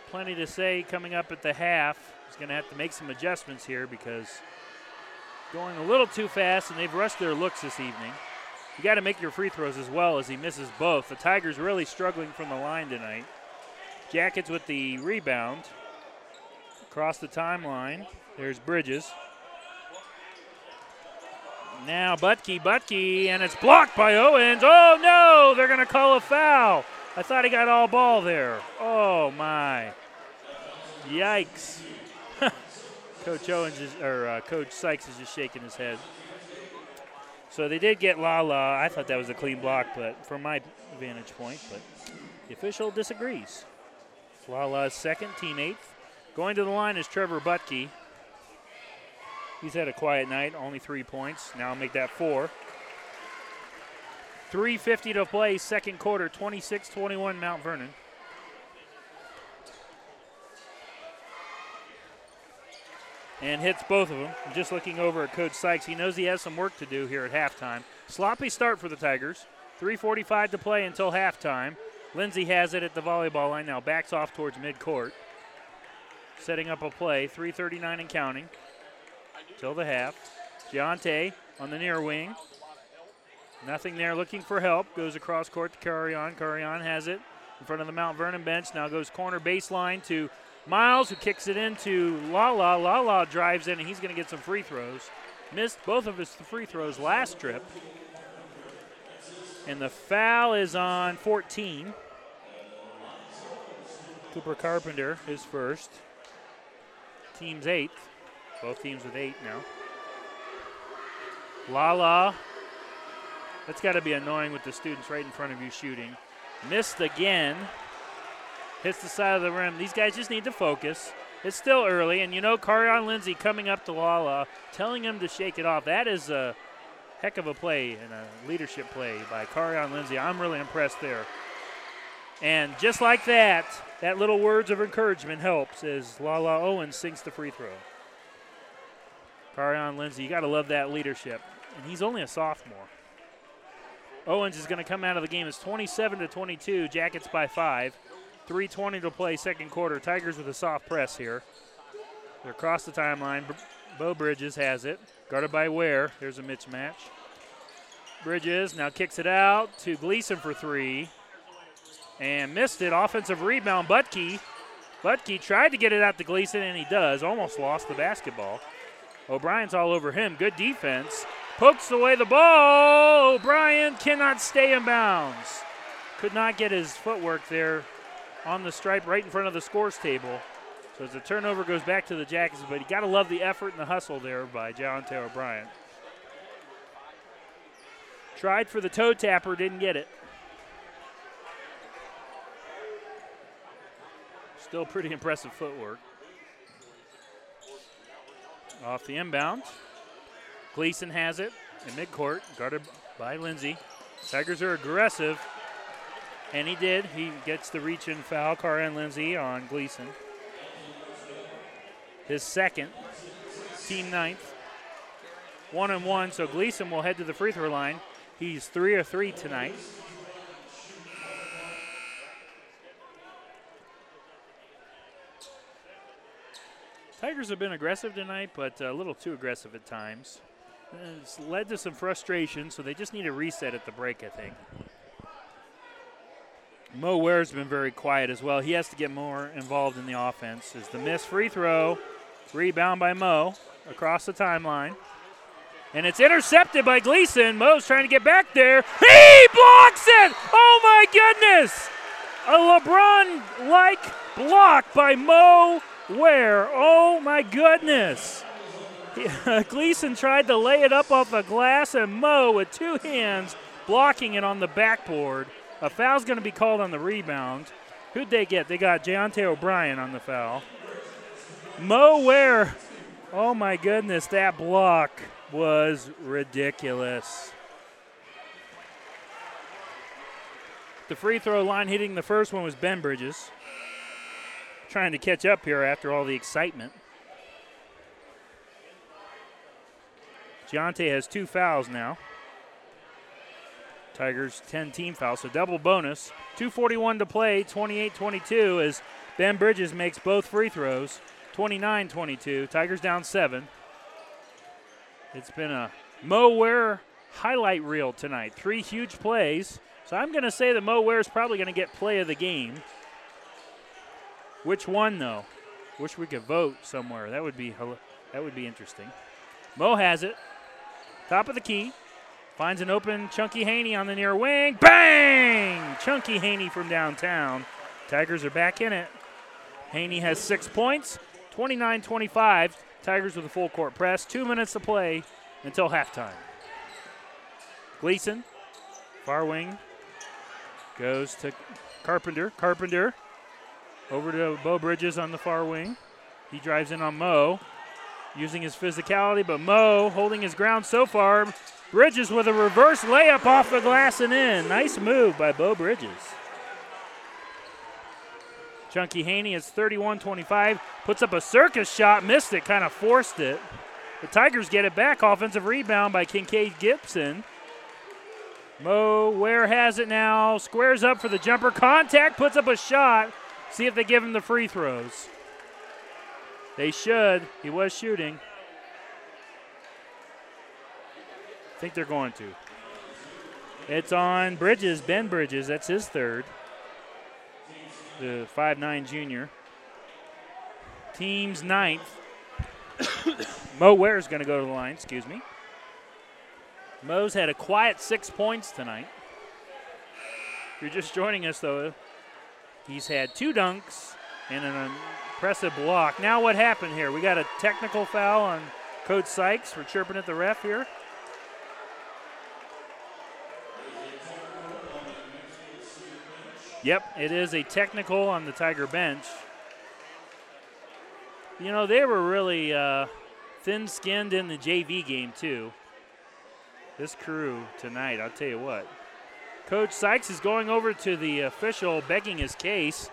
plenty to say coming up at the half. He's going to have to make some adjustments here because going a little too fast, and they've rushed their looks this evening. You got to make your free throws as well as he misses both. The Tigers really struggling from the line tonight. Jackets with the rebound. Across the timeline, there's Bridges. Now Butke, Butke, and it's blocked by Owens. Oh no, they're going to call a foul. I thought he got all ball there. Oh my. Yikes. Coach Owens is, or uh, Coach Sykes is just shaking his head. So they did get Lala. I thought that was a clean block, but from my vantage point, but the official disagrees. Lala's second, team eighth. Going to the line is Trevor Butke. He's had a quiet night, only three points. Now make that four. 3.50 to play, second quarter, 26 21 Mount Vernon. And hits both of them. Just looking over at Coach Sykes, he knows he has some work to do here at halftime. Sloppy start for the Tigers. 3.45 to play until halftime. Lindsay has it at the volleyball line now, backs off towards midcourt. Setting up a play, 3.39 and counting till the half. Giante on the near wing. Nothing there, looking for help. Goes across court to Carion. Carion has it in front of the Mount Vernon bench. Now goes corner baseline to Miles, who kicks it into Lala. Lala drives in, and he's going to get some free throws. Missed both of his free throws last trip. And the foul is on 14. Cooper Carpenter is first. Team's eighth. Both teams with eight now. Lala. That's got to be annoying with the students right in front of you shooting. Missed again. Hits the side of the rim. These guys just need to focus. It's still early, and you know, Carion Lindsay coming up to Lala, telling him to shake it off. That is a heck of a play and a leadership play by Carion Lindsay. I'm really impressed there. And just like that, that little words of encouragement helps as Lala Owens sinks the free throw. Carion Lindsay, you got to love that leadership. And he's only a sophomore. Owens is going to come out of the game. It's 27 to 22. Jackets by five. 3:20 to play, second quarter. Tigers with a soft press here. They're across the timeline. Beau Bridges has it, guarded by Ware. There's a mismatch. Bridges now kicks it out to Gleason for three, and missed it. Offensive rebound. Butke. Butke tried to get it out to Gleason, and he does. Almost lost the basketball. O'Brien's all over him. Good defense. Pokes away the ball. O'Brien cannot stay in bounds. Could not get his footwork there on the stripe right in front of the scores table. So as the turnover goes back to the Jackets, but you got to love the effort and the hustle there by John Taylor O'Brien. Tried for the toe tapper, didn't get it. Still pretty impressive footwork. Off the inbound. Gleason has it in midcourt, guarded by Lindsay. Tigers are aggressive, and he did. He gets the reach and foul. Carion Lindsay on Gleason. His second, team ninth. One and one, so Gleason will head to the free throw line. He's three or three tonight. Tigers have been aggressive tonight, but a little too aggressive at times. It's led to some frustration, so they just need a reset at the break, I think. Mo Ware's been very quiet as well. He has to get more involved in the offense. Is the missed free throw Rebound by Mo across the timeline. And it's intercepted by Gleason. Mo's trying to get back there. He blocks it! Oh my goodness! A LeBron like block by Mo Ware. Oh my goodness. Gleason tried to lay it up off the glass, and Mo with two hands blocking it on the backboard. A foul's going to be called on the rebound. Who'd they get? They got Deontay O'Brien on the foul. Mo Ware. Oh my goodness, that block was ridiculous. The free throw line hitting the first one was Ben Bridges. Trying to catch up here after all the excitement. Giante has two fouls now. Tigers 10 team fouls, so double bonus. 241 to play, 28 22 as Ben Bridges makes both free throws. 29 22. Tigers down seven. It's been a Mo Ware highlight reel tonight. Three huge plays. So I'm going to say that Mo Ware is probably going to get play of the game. Which one, though? Wish we could vote somewhere. That would be that would be interesting. Mo has it. Top of the key. Finds an open Chunky Haney on the near wing. Bang! Chunky Haney from downtown. Tigers are back in it. Haney has six points. 29 25. Tigers with a full court press. Two minutes to play until halftime. Gleason, far wing, goes to Carpenter. Carpenter over to Beau Bridges on the far wing. He drives in on Mo, using his physicality, but Mo holding his ground so far. Bridges with a reverse layup off the glass and in. Nice move by Beau Bridges. Chunky Haney is 31 25, puts up a circus shot, missed it, kind of forced it. The Tigers get it back. Offensive rebound by Kincaid Gibson. Mo Ware has it now, squares up for the jumper. Contact, puts up a shot. See if they give him the free throws. They should. He was shooting. I think they're going to. It's on Bridges, Ben Bridges. That's his third the five-nine junior. Team's ninth. Mo Ware is going to go to the line, excuse me. Mo's had a quiet six points tonight. If you're just joining us, though, he's had two dunks and an impressive block. Now, what happened here? We got a technical foul on Coach Sykes for chirping at the ref here. Yep, it is a technical on the Tiger bench. You know, they were really uh, thin skinned in the JV game, too. This crew tonight, I'll tell you what. Coach Sykes is going over to the official begging his case.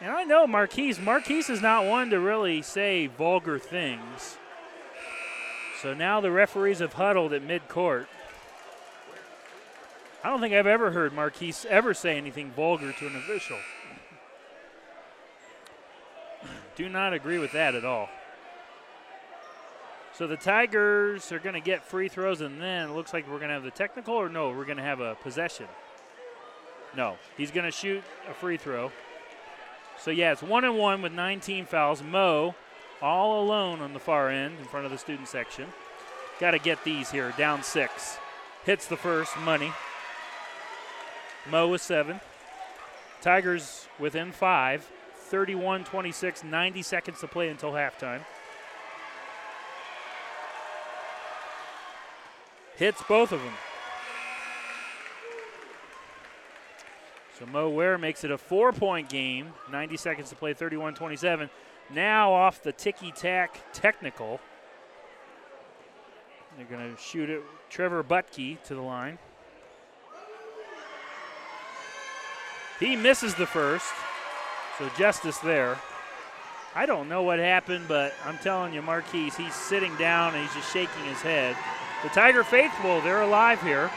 And I know Marquise. Marquise is not one to really say vulgar things. So now the referees have huddled at midcourt. I don't think I've ever heard Marquise ever say anything vulgar to an official. Do not agree with that at all. So the Tigers are going to get free throws, and then it looks like we're going to have the technical, or no, we're going to have a possession. No, he's going to shoot a free throw. So yeah, it's one and one with 19 fouls. Mo all alone on the far end in front of the student section. Got to get these here. Down six. Hits the first. Money. Mo with seven. Tigers within five. 31 26, 90 seconds to play until halftime. Hits both of them. So Mo Ware makes it a four point game. 90 seconds to play, 31 27. Now off the ticky tack technical. They're going to shoot it. Trevor Butke to the line. He misses the first, so justice there. I don't know what happened, but I'm telling you, Marquise, he's sitting down and he's just shaking his head. The Tiger faithful, they're alive here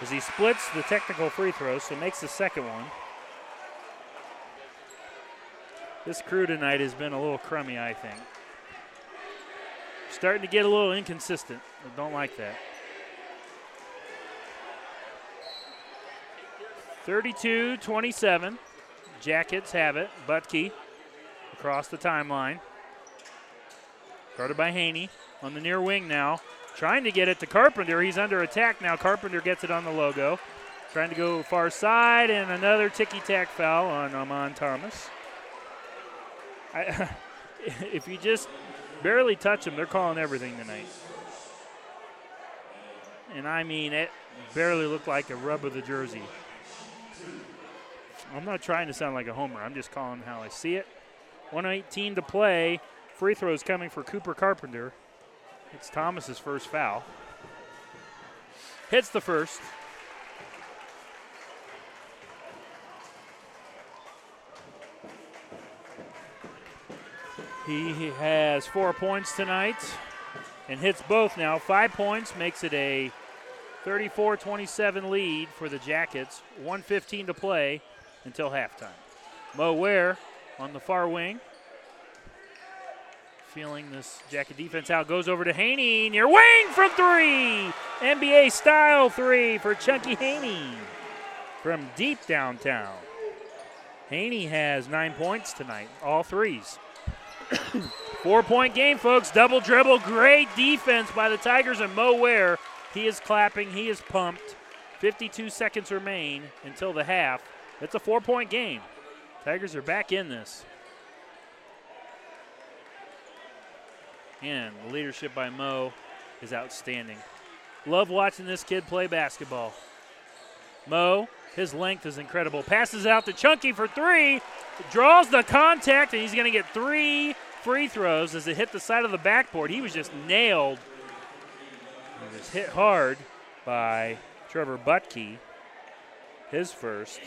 as he splits the technical free throws, so makes the second one. This crew tonight has been a little crummy, I think. Starting to get a little inconsistent. I don't like that. 32 27. Jackets have it. Butke across the timeline. Guarded by Haney on the near wing now. Trying to get it to Carpenter. He's under attack now. Carpenter gets it on the logo. Trying to go far side, and another ticky tack foul on Amon Thomas. I, if you just barely touch them, they're calling everything tonight. And I mean, it barely looked like a rub of the jersey. I'm not trying to sound like a homer. I'm just calling how I see it. 118 to play. Free throws coming for Cooper Carpenter. It's Thomas's first foul. Hits the first. He has four points tonight and hits both now. Five points makes it a 34 27 lead for the Jackets. 115 to play until halftime. Mo Ware on the far wing. Feeling this Jacket defense out. Goes over to Haney near wing from three. NBA style three for Chunky Haney from deep downtown. Haney has nine points tonight, all threes. Four point game, folks. Double dribble. Great defense by the Tigers and Mo Ware. He is clapping. He is pumped. 52 seconds remain until the half. It's a four point game. Tigers are back in this. And the leadership by Mo is outstanding. Love watching this kid play basketball. Mo, his length is incredible. Passes out to Chunky for three. Draws the contact, and he's going to get three free throws as it hit the side of the backboard. He was just nailed. He was hit hard by Trevor Butke, his first.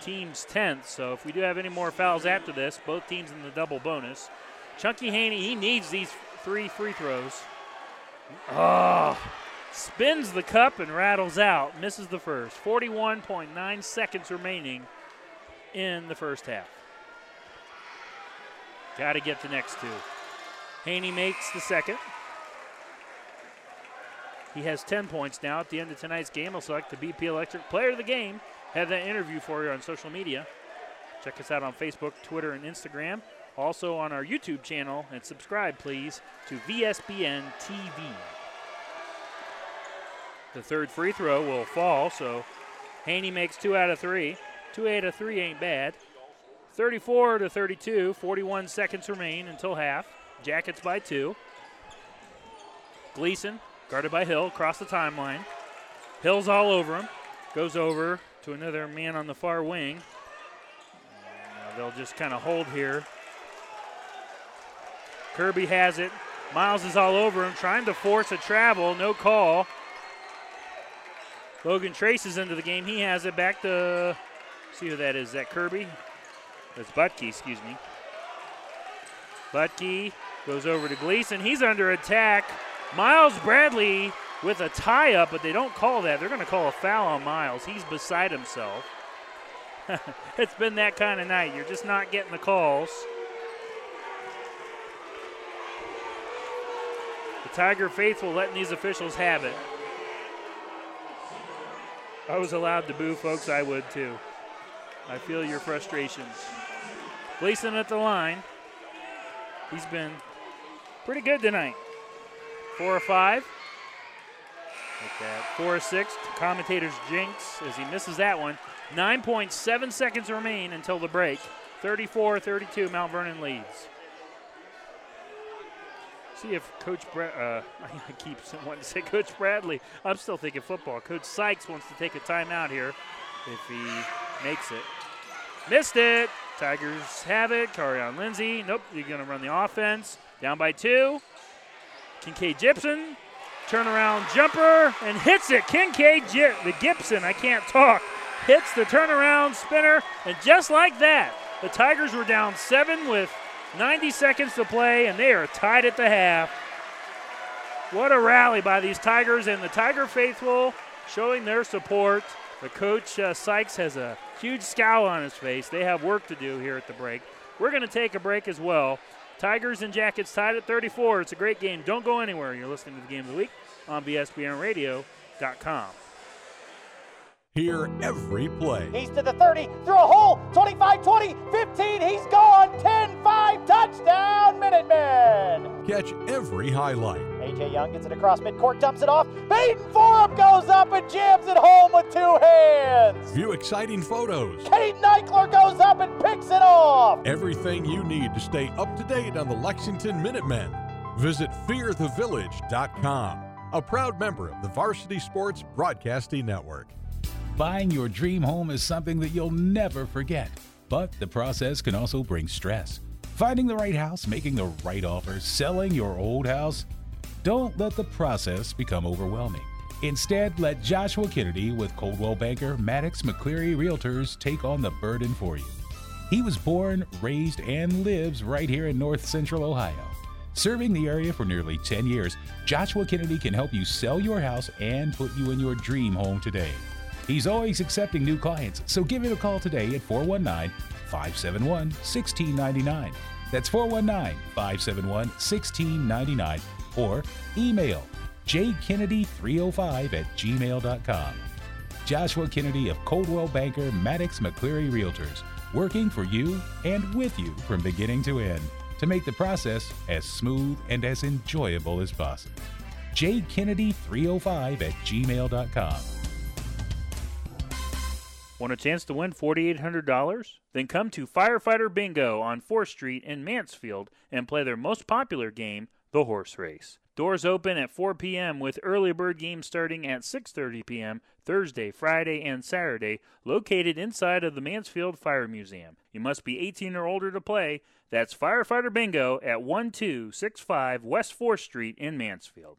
Team's 10th, so if we do have any more fouls after this, both teams in the double bonus. Chunky Haney, he needs these three free throws. Oh, spins the cup and rattles out. Misses the first. 41.9 seconds remaining in the first half. Got to get the next two. Haney makes the second. He has 10 points now. At the end of tonight's game, I'll select the BP Electric Player of the Game. Have that interview for you on social media. Check us out on Facebook, Twitter, and Instagram. Also on our YouTube channel, and subscribe, please, to VSBN TV. The third free throw will fall, so Haney makes two out of three. Two out of three ain't bad. 34 to 32, 41 seconds remain until half. Jackets by two. Gleason, guarded by Hill, across the timeline. Hill's all over him. Goes over to another man on the far wing. Now they'll just kind of hold here. Kirby has it. Miles is all over him, trying to force a travel. No call. Logan traces into the game. He has it back to, see who that is. Is that Kirby? That's Butke, excuse me. Butke goes over to Gleason. He's under attack. Miles Bradley with a tie up, but they don't call that. They're going to call a foul on Miles. He's beside himself. it's been that kind of night. You're just not getting the calls. The Tiger faithful letting these officials have it. I was allowed to boo, folks. I would too. I feel your frustrations. Gleason at the line. He's been pretty good tonight. Four or five. Like that. Four or six. Commentators jinx as he misses that one. 9.7 seconds remain until the break. 34 32, Mount Vernon leads. See if Coach Brad, uh, I keep wanting to say Coach Bradley. I'm still thinking football. Coach Sykes wants to take a timeout here if he makes it. Missed it. Tigers have it. Carion Lindsay. Nope, you're going to run the offense. Down by two. Kincaid Gibson. Turnaround jumper and hits it. Kincaid J- the Gibson, I can't talk, hits the turnaround spinner. And just like that, the Tigers were down seven with 90 seconds to play, and they are tied at the half. What a rally by these Tigers and the Tiger faithful showing their support. The coach uh, Sykes has a huge scowl on his face. They have work to do here at the break. We're going to take a break as well. Tigers and Jackets tied at 34. It's a great game. Don't go anywhere. You're listening to the game of the week on VSBNradio.com. Hear every play. He's to the 30, through a hole, 25 20, 15, he's gone, 10 5, touchdown, Minutemen! Catch every highlight. AJ Young gets it across midcourt, dumps it off. Baden Forum goes up and jams it home with two hands. View exciting photos. Kate Eichler goes up and picks it off. Everything you need to stay up to date on the Lexington Minutemen. Visit fearthevillage.com, a proud member of the Varsity Sports Broadcasting Network. Buying your dream home is something that you'll never forget, but the process can also bring stress. Finding the right house, making the right offer, selling your old house. Don't let the process become overwhelming. Instead, let Joshua Kennedy with Coldwell Banker Maddox McCleary Realtors take on the burden for you. He was born, raised, and lives right here in north central Ohio. Serving the area for nearly 10 years, Joshua Kennedy can help you sell your house and put you in your dream home today. He's always accepting new clients, so give him a call today at 419 571 1699. That's 419 571 1699 or email jkennedy305 at gmail.com. Joshua Kennedy of Coldwell Banker Maddox McCleary Realtors, working for you and with you from beginning to end to make the process as smooth and as enjoyable as possible. jkennedy305 at gmail.com. Want a chance to win $4,800? Then come to Firefighter Bingo on 4th Street in Mansfield and play their most popular game, the horse race. Doors open at 4 p.m. with early bird games starting at 6:30 p.m. Thursday, Friday, and Saturday, located inside of the Mansfield Fire Museum. You must be 18 or older to play. That's Firefighter Bingo at 1265 West 4th Street in Mansfield.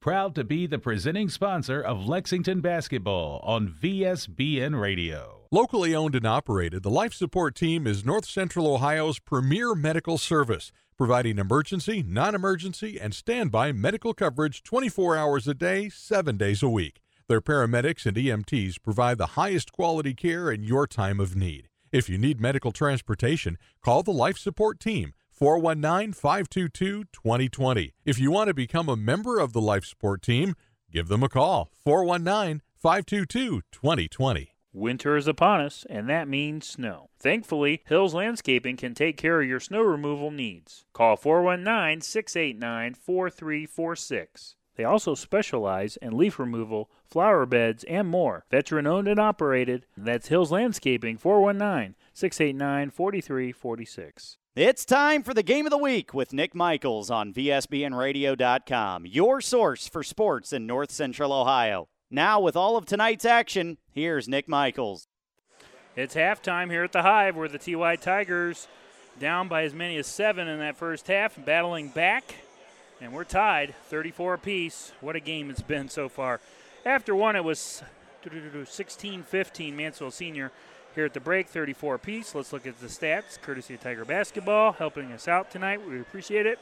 Proud to be the presenting sponsor of Lexington basketball on VSBN Radio. Locally owned and operated, the Life Support Team is North Central Ohio's premier medical service, providing emergency, non emergency, and standby medical coverage 24 hours a day, 7 days a week. Their paramedics and EMTs provide the highest quality care in your time of need. If you need medical transportation, call the Life Support Team 419 522 2020. If you want to become a member of the Life Support Team, give them a call 419 522 2020. Winter is upon us, and that means snow. Thankfully, Hills Landscaping can take care of your snow removal needs. Call 419 689 4346. They also specialize in leaf removal, flower beds, and more. Veteran owned and operated. That's Hills Landscaping 419 689 4346. It's time for the game of the week with Nick Michaels on VSBNradio.com, your source for sports in North Central Ohio. Now, with all of tonight's action, here's Nick Michaels. It's halftime here at the Hive where the TY Tigers down by as many as seven in that first half, battling back, and we're tied 34 apiece. What a game it's been so far. After one, it was 16 15 Mansfield Senior here at the break, 34 apiece. Let's look at the stats, courtesy of Tiger Basketball, helping us out tonight. We appreciate it.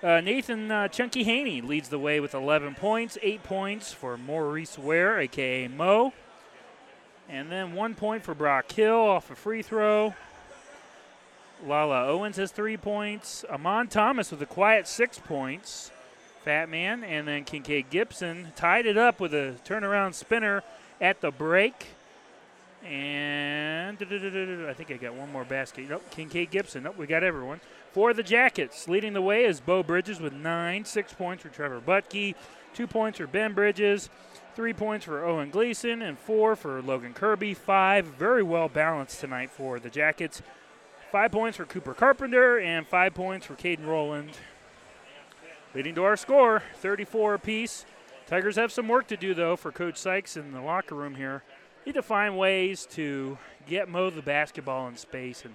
Uh, Nathan uh, Chunky Haney leads the way with 11 points, 8 points for Maurice Ware, aka Mo. And then one point for Brock Hill off a free throw. Lala Owens has three points. Amon Thomas with a quiet six points. Fat Man. And then Kincaid Gibson tied it up with a turnaround spinner at the break. And I think I got one more basket. Nope, Kincaid Gibson. Nope, we got everyone. For the Jackets, leading the way is Beau Bridges with nine. Six points for Trevor Butke. Two points for Ben Bridges. Three points for Owen Gleason and four for Logan Kirby. Five, very well balanced tonight for the Jackets. Five points for Cooper Carpenter and five points for Caden Rowland. Leading to our score, 34 apiece. Tigers have some work to do, though, for Coach Sykes in the locker room here. Need to find ways to get Mo the basketball in space, and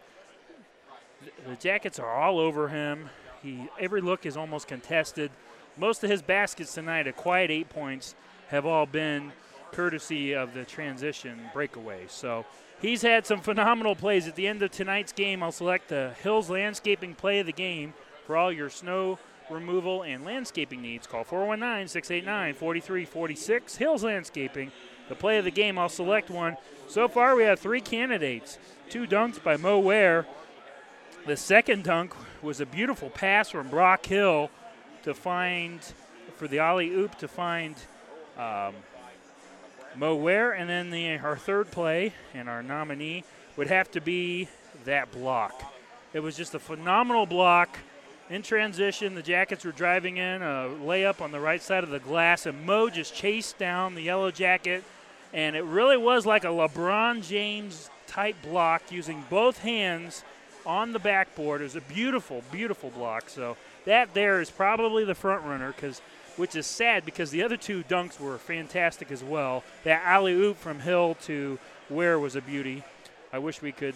the Jackets are all over him. He every look is almost contested. Most of his baskets tonight, a quiet eight points, have all been courtesy of the transition breakaway. So he's had some phenomenal plays. At the end of tonight's game, I'll select the Hills Landscaping play of the game for all your snow removal and landscaping needs. Call 419 689 4346. Hills Landscaping, the play of the game. I'll select one. So far, we have three candidates two dunks by Mo Ware. The second dunk was a beautiful pass from Brock Hill to find, for the alley oop, to find um, Mo Ware. And then the, our third play and our nominee would have to be that block. It was just a phenomenal block. In transition, the Jackets were driving in a layup on the right side of the glass, and Mo just chased down the yellow jacket. And it really was like a LeBron James type block using both hands on the backboard. It was a beautiful, beautiful block. So that there is probably the front runner because which is sad because the other two dunks were fantastic as well. That alley oop from Hill to Ware was a beauty. I wish we could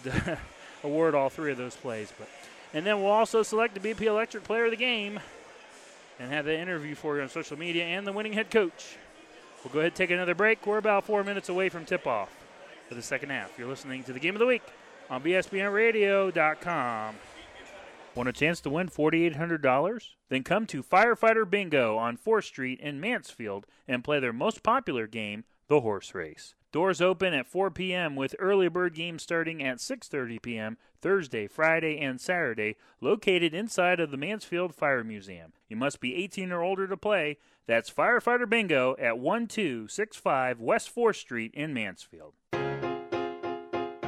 award all three of those plays, but and then we'll also select the BP Electric Player of the Game and have the interview for you on social media and the winning head coach. We'll go ahead and take another break. We're about four minutes away from tip off for the second half. You're listening to the Game of the Week on VSBNRadio.com. Want a chance to win $4,800? Then come to Firefighter Bingo on 4th Street in Mansfield and play their most popular game, the horse race. Doors open at 4 p.m. with early bird games starting at 6:30 p.m. Thursday, Friday, and Saturday, located inside of the Mansfield Fire Museum. You must be 18 or older to play. That's Firefighter Bingo at 1265 West 4th Street in Mansfield.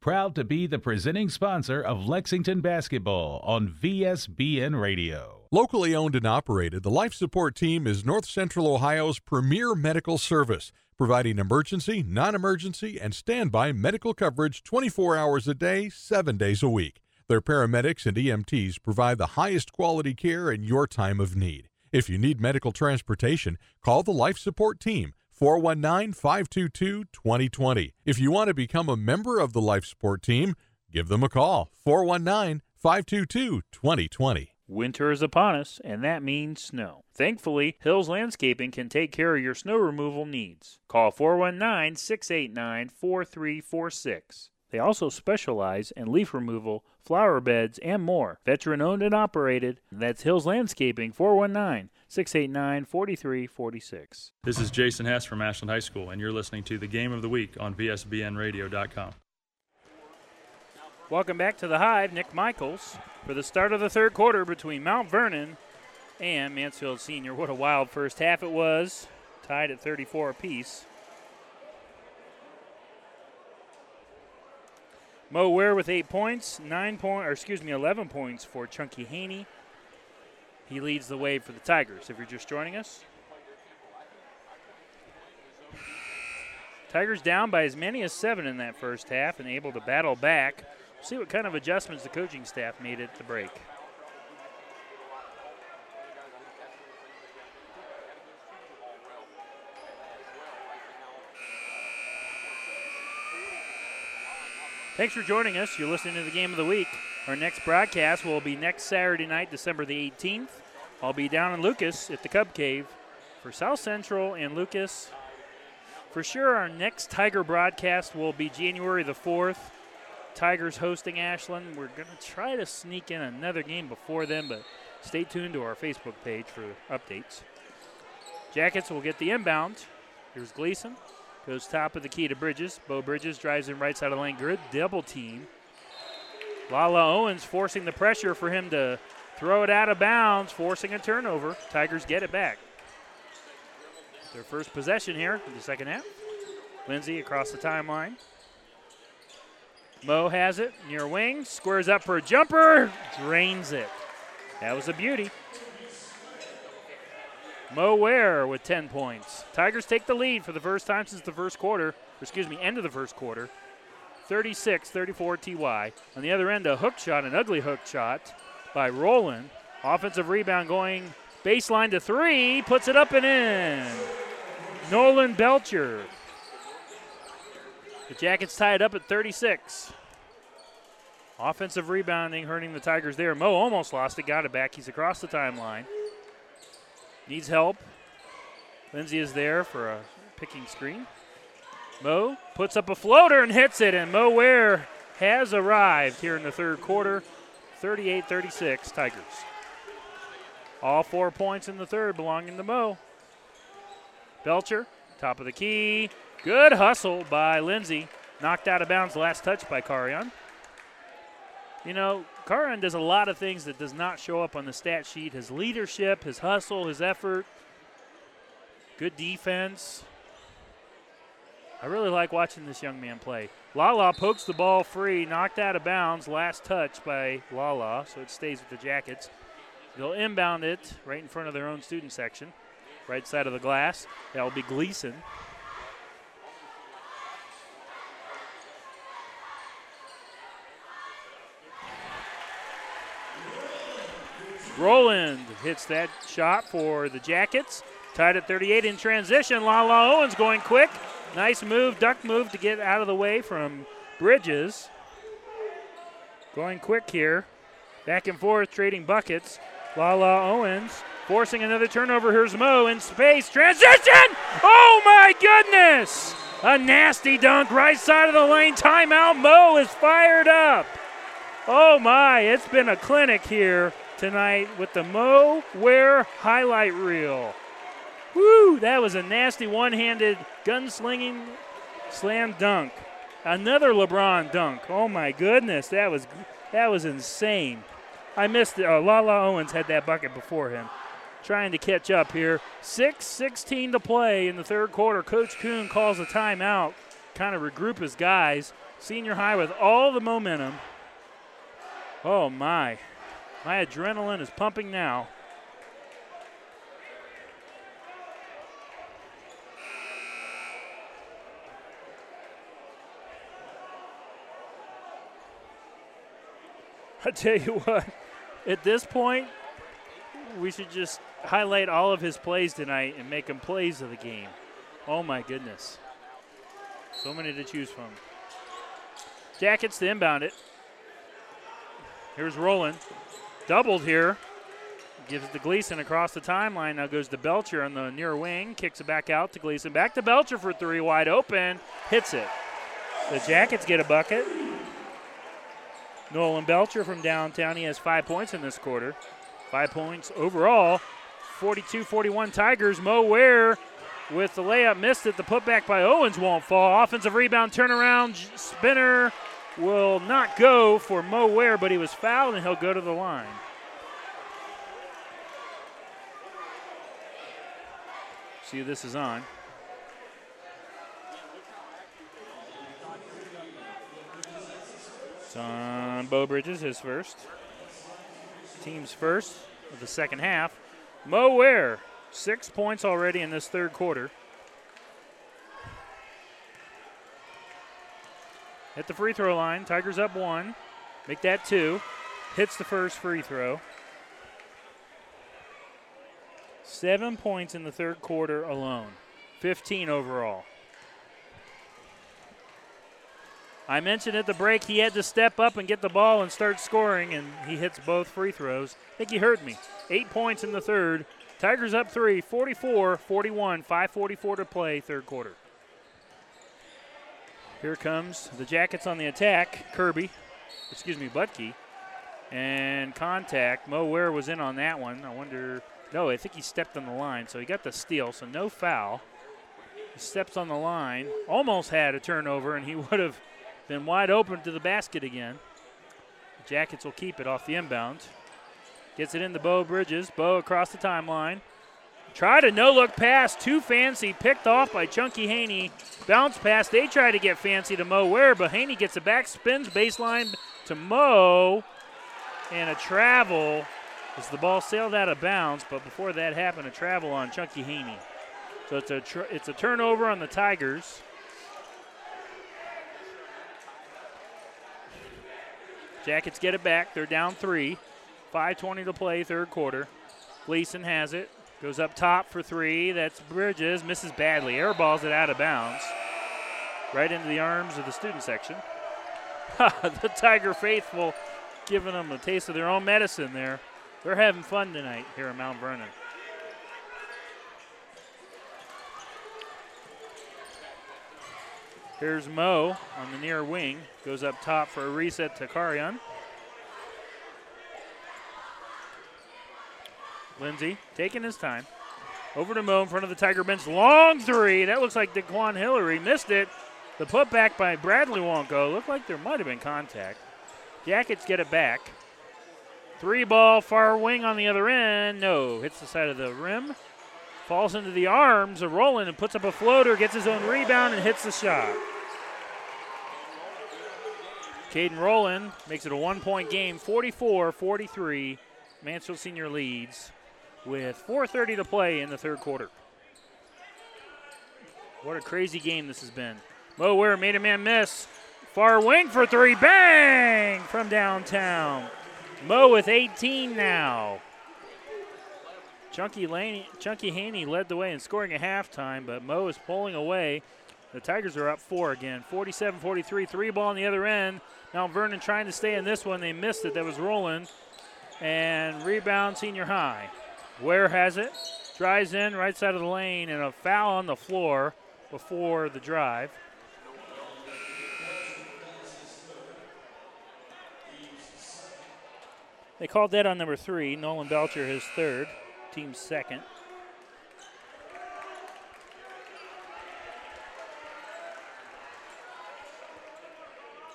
Proud to be the presenting sponsor of Lexington basketball on VSBN Radio. Locally owned and operated, the Life Support Team is North Central Ohio's premier medical service, providing emergency, non emergency, and standby medical coverage 24 hours a day, 7 days a week. Their paramedics and EMTs provide the highest quality care in your time of need. If you need medical transportation, call the Life Support Team 419 522 2020. If you want to become a member of the Life Support Team, give them a call 419 522 2020. Winter is upon us, and that means snow. Thankfully, Hills Landscaping can take care of your snow removal needs. Call 419 689 4346. They also specialize in leaf removal, flower beds, and more. Veteran owned and operated. That's Hills Landscaping 419 689 4346. This is Jason Hess from Ashland High School, and you're listening to the Game of the Week on VSBNRadio.com. Welcome back to the Hive. Nick Michaels for the start of the third quarter between Mount Vernon and Mansfield Senior. What a wild first half it was. Tied at 34 apiece. Mo Ware with eight points, nine point, or excuse me, 11 points for Chunky Haney. He leads the way for the Tigers. If you're just joining us, Tigers down by as many as seven in that first half and able to battle back. See what kind of adjustments the coaching staff made at the break. Thanks for joining us. You're listening to the game of the week. Our next broadcast will be next Saturday night, December the 18th. I'll be down in Lucas at the Cub Cave for South Central and Lucas. For sure, our next Tiger broadcast will be January the 4th. Tigers hosting Ashland. We're going to try to sneak in another game before then, but stay tuned to our Facebook page for updates. Jackets will get the inbound. Here's Gleason. Goes top of the key to Bridges. Beau Bridges drives in right side of the lane. Good double team. Lala Owens forcing the pressure for him to throw it out of bounds, forcing a turnover. Tigers get it back. Their first possession here in the second half. Lindsay across the timeline. Mo has it near wing, squares up for a jumper, drains it. That was a beauty. Mo Ware with 10 points. Tigers take the lead for the first time since the first quarter, excuse me, end of the first quarter. 36 34 TY. On the other end, a hook shot, an ugly hook shot by Roland. Offensive rebound going baseline to three, puts it up and in. Nolan Belcher. The Jackets tie it up at 36. Offensive rebounding hurting the Tigers there. Mo almost lost it, got it back. He's across the timeline. Needs help. Lindsay is there for a picking screen. Mo puts up a floater and hits it, and Mo Ware has arrived here in the third quarter. 38 36 Tigers. All four points in the third belonging to Mo. Belcher, top of the key. Good hustle by Lindsay. Knocked out of bounds, last touch by Carion. You know, Carion does a lot of things that does not show up on the stat sheet. His leadership, his hustle, his effort, good defense. I really like watching this young man play. Lala pokes the ball free, knocked out of bounds, last touch by Lala, so it stays with the Jackets. They'll inbound it right in front of their own student section, right side of the glass. That'll be Gleason. Roland hits that shot for the Jackets. Tied at 38 in transition. Lala Owens going quick. Nice move, duck move to get out of the way from Bridges. Going quick here. Back and forth, trading buckets. Lala Owens forcing another turnover. Here's Mo in space. Transition! Oh my goodness! A nasty dunk right side of the lane. Timeout. Mo is fired up. Oh my, it's been a clinic here tonight with the Mo Ware highlight reel. Woo, that was a nasty one handed gunslinging slam dunk. Another LeBron dunk. Oh my goodness, that was that was insane. I missed it. Uh, Lala Owens had that bucket before him. Trying to catch up here. 6 16 to play in the third quarter. Coach Kuhn calls a timeout, kind of regroup his guys. Senior high with all the momentum. Oh my. My adrenaline is pumping now. I tell you what, at this point, we should just highlight all of his plays tonight and make him plays of the game. Oh my goodness. So many to choose from. Jackets to inbound it. Here's Roland. Doubled here. Gives it to Gleason across the timeline. Now goes to Belcher on the near wing. Kicks it back out to Gleason. Back to Belcher for three. Wide open. Hits it. The Jackets get a bucket. Nolan Belcher from downtown. He has five points in this quarter. Five points overall. 42 41 Tigers. Mo Ware with the layup missed it. The putback by Owens won't fall. Offensive rebound, turnaround, spinner will not go for Mo Ware, but he was fouled and he'll go to the line. See this is on. It's on Beau Bridges, his first. Team's first of the second half. Mo Ware, six points already in this third quarter. At the free throw line, Tigers up one. Make that two. Hits the first free throw. Seven points in the third quarter alone, 15 overall. I mentioned at the break he had to step up and get the ball and start scoring, and he hits both free throws. I think he heard me. Eight points in the third. Tigers up three, 44 41, 5.44 to play, third quarter. Here comes the Jackets on the attack. Kirby, excuse me, Butke. And contact. Mo Ware was in on that one. I wonder. No, I think he stepped on the line, so he got the steal, so no foul. He steps on the line, almost had a turnover, and he would have been wide open to the basket again. The Jackets will keep it off the inbound. Gets it into Beau Bridges. Beau across the timeline. Tried a no look pass, too fancy, picked off by Chunky Haney. Bounce pass. They try to get fancy to Mo Ware, but Haney gets it back, spins baseline to Mo, and a travel as the ball sailed out of bounds. But before that happened, a travel on Chunky Haney. So it's a tr- it's a turnover on the Tigers. Jackets get it back. They're down three. 5.20 to play, third quarter. Gleason has it. Goes up top for three. That's Bridges. Misses badly. Airballs it out of bounds. Right into the arms of the student section. the Tiger faithful giving them a taste of their own medicine there. They're having fun tonight here in Mount Vernon. Here's Mo on the near wing. Goes up top for a reset to Carion. Lindsay taking his time. Over to Mo in front of the Tiger bench. Long three. That looks like DeQuan Hillary. Missed it. The putback by Bradley won't go. Looked like there might have been contact. Jackets get it back. Three ball, far wing on the other end. No. Hits the side of the rim. Falls into the arms of Roland and puts up a floater, gets his own rebound, and hits the shot. Caden Roland makes it a one point game, 44 43. Mansfield Senior leads with 4.30 to play in the third quarter. What a crazy game this has been. Mo Ware made a man miss. Far wing for three. Bang! From downtown. Mo with 18 now. Chunky, Laney, Chunky Haney led the way in scoring at halftime, but Mo is pulling away. The Tigers are up four again. 47 43. Three ball on the other end. Now Vernon trying to stay in this one. They missed it. That was rolling. And rebound, senior high. Ware has it. Drives in, right side of the lane, and a foul on the floor before the drive. They called that on number three. Nolan Belcher, his third, team's second.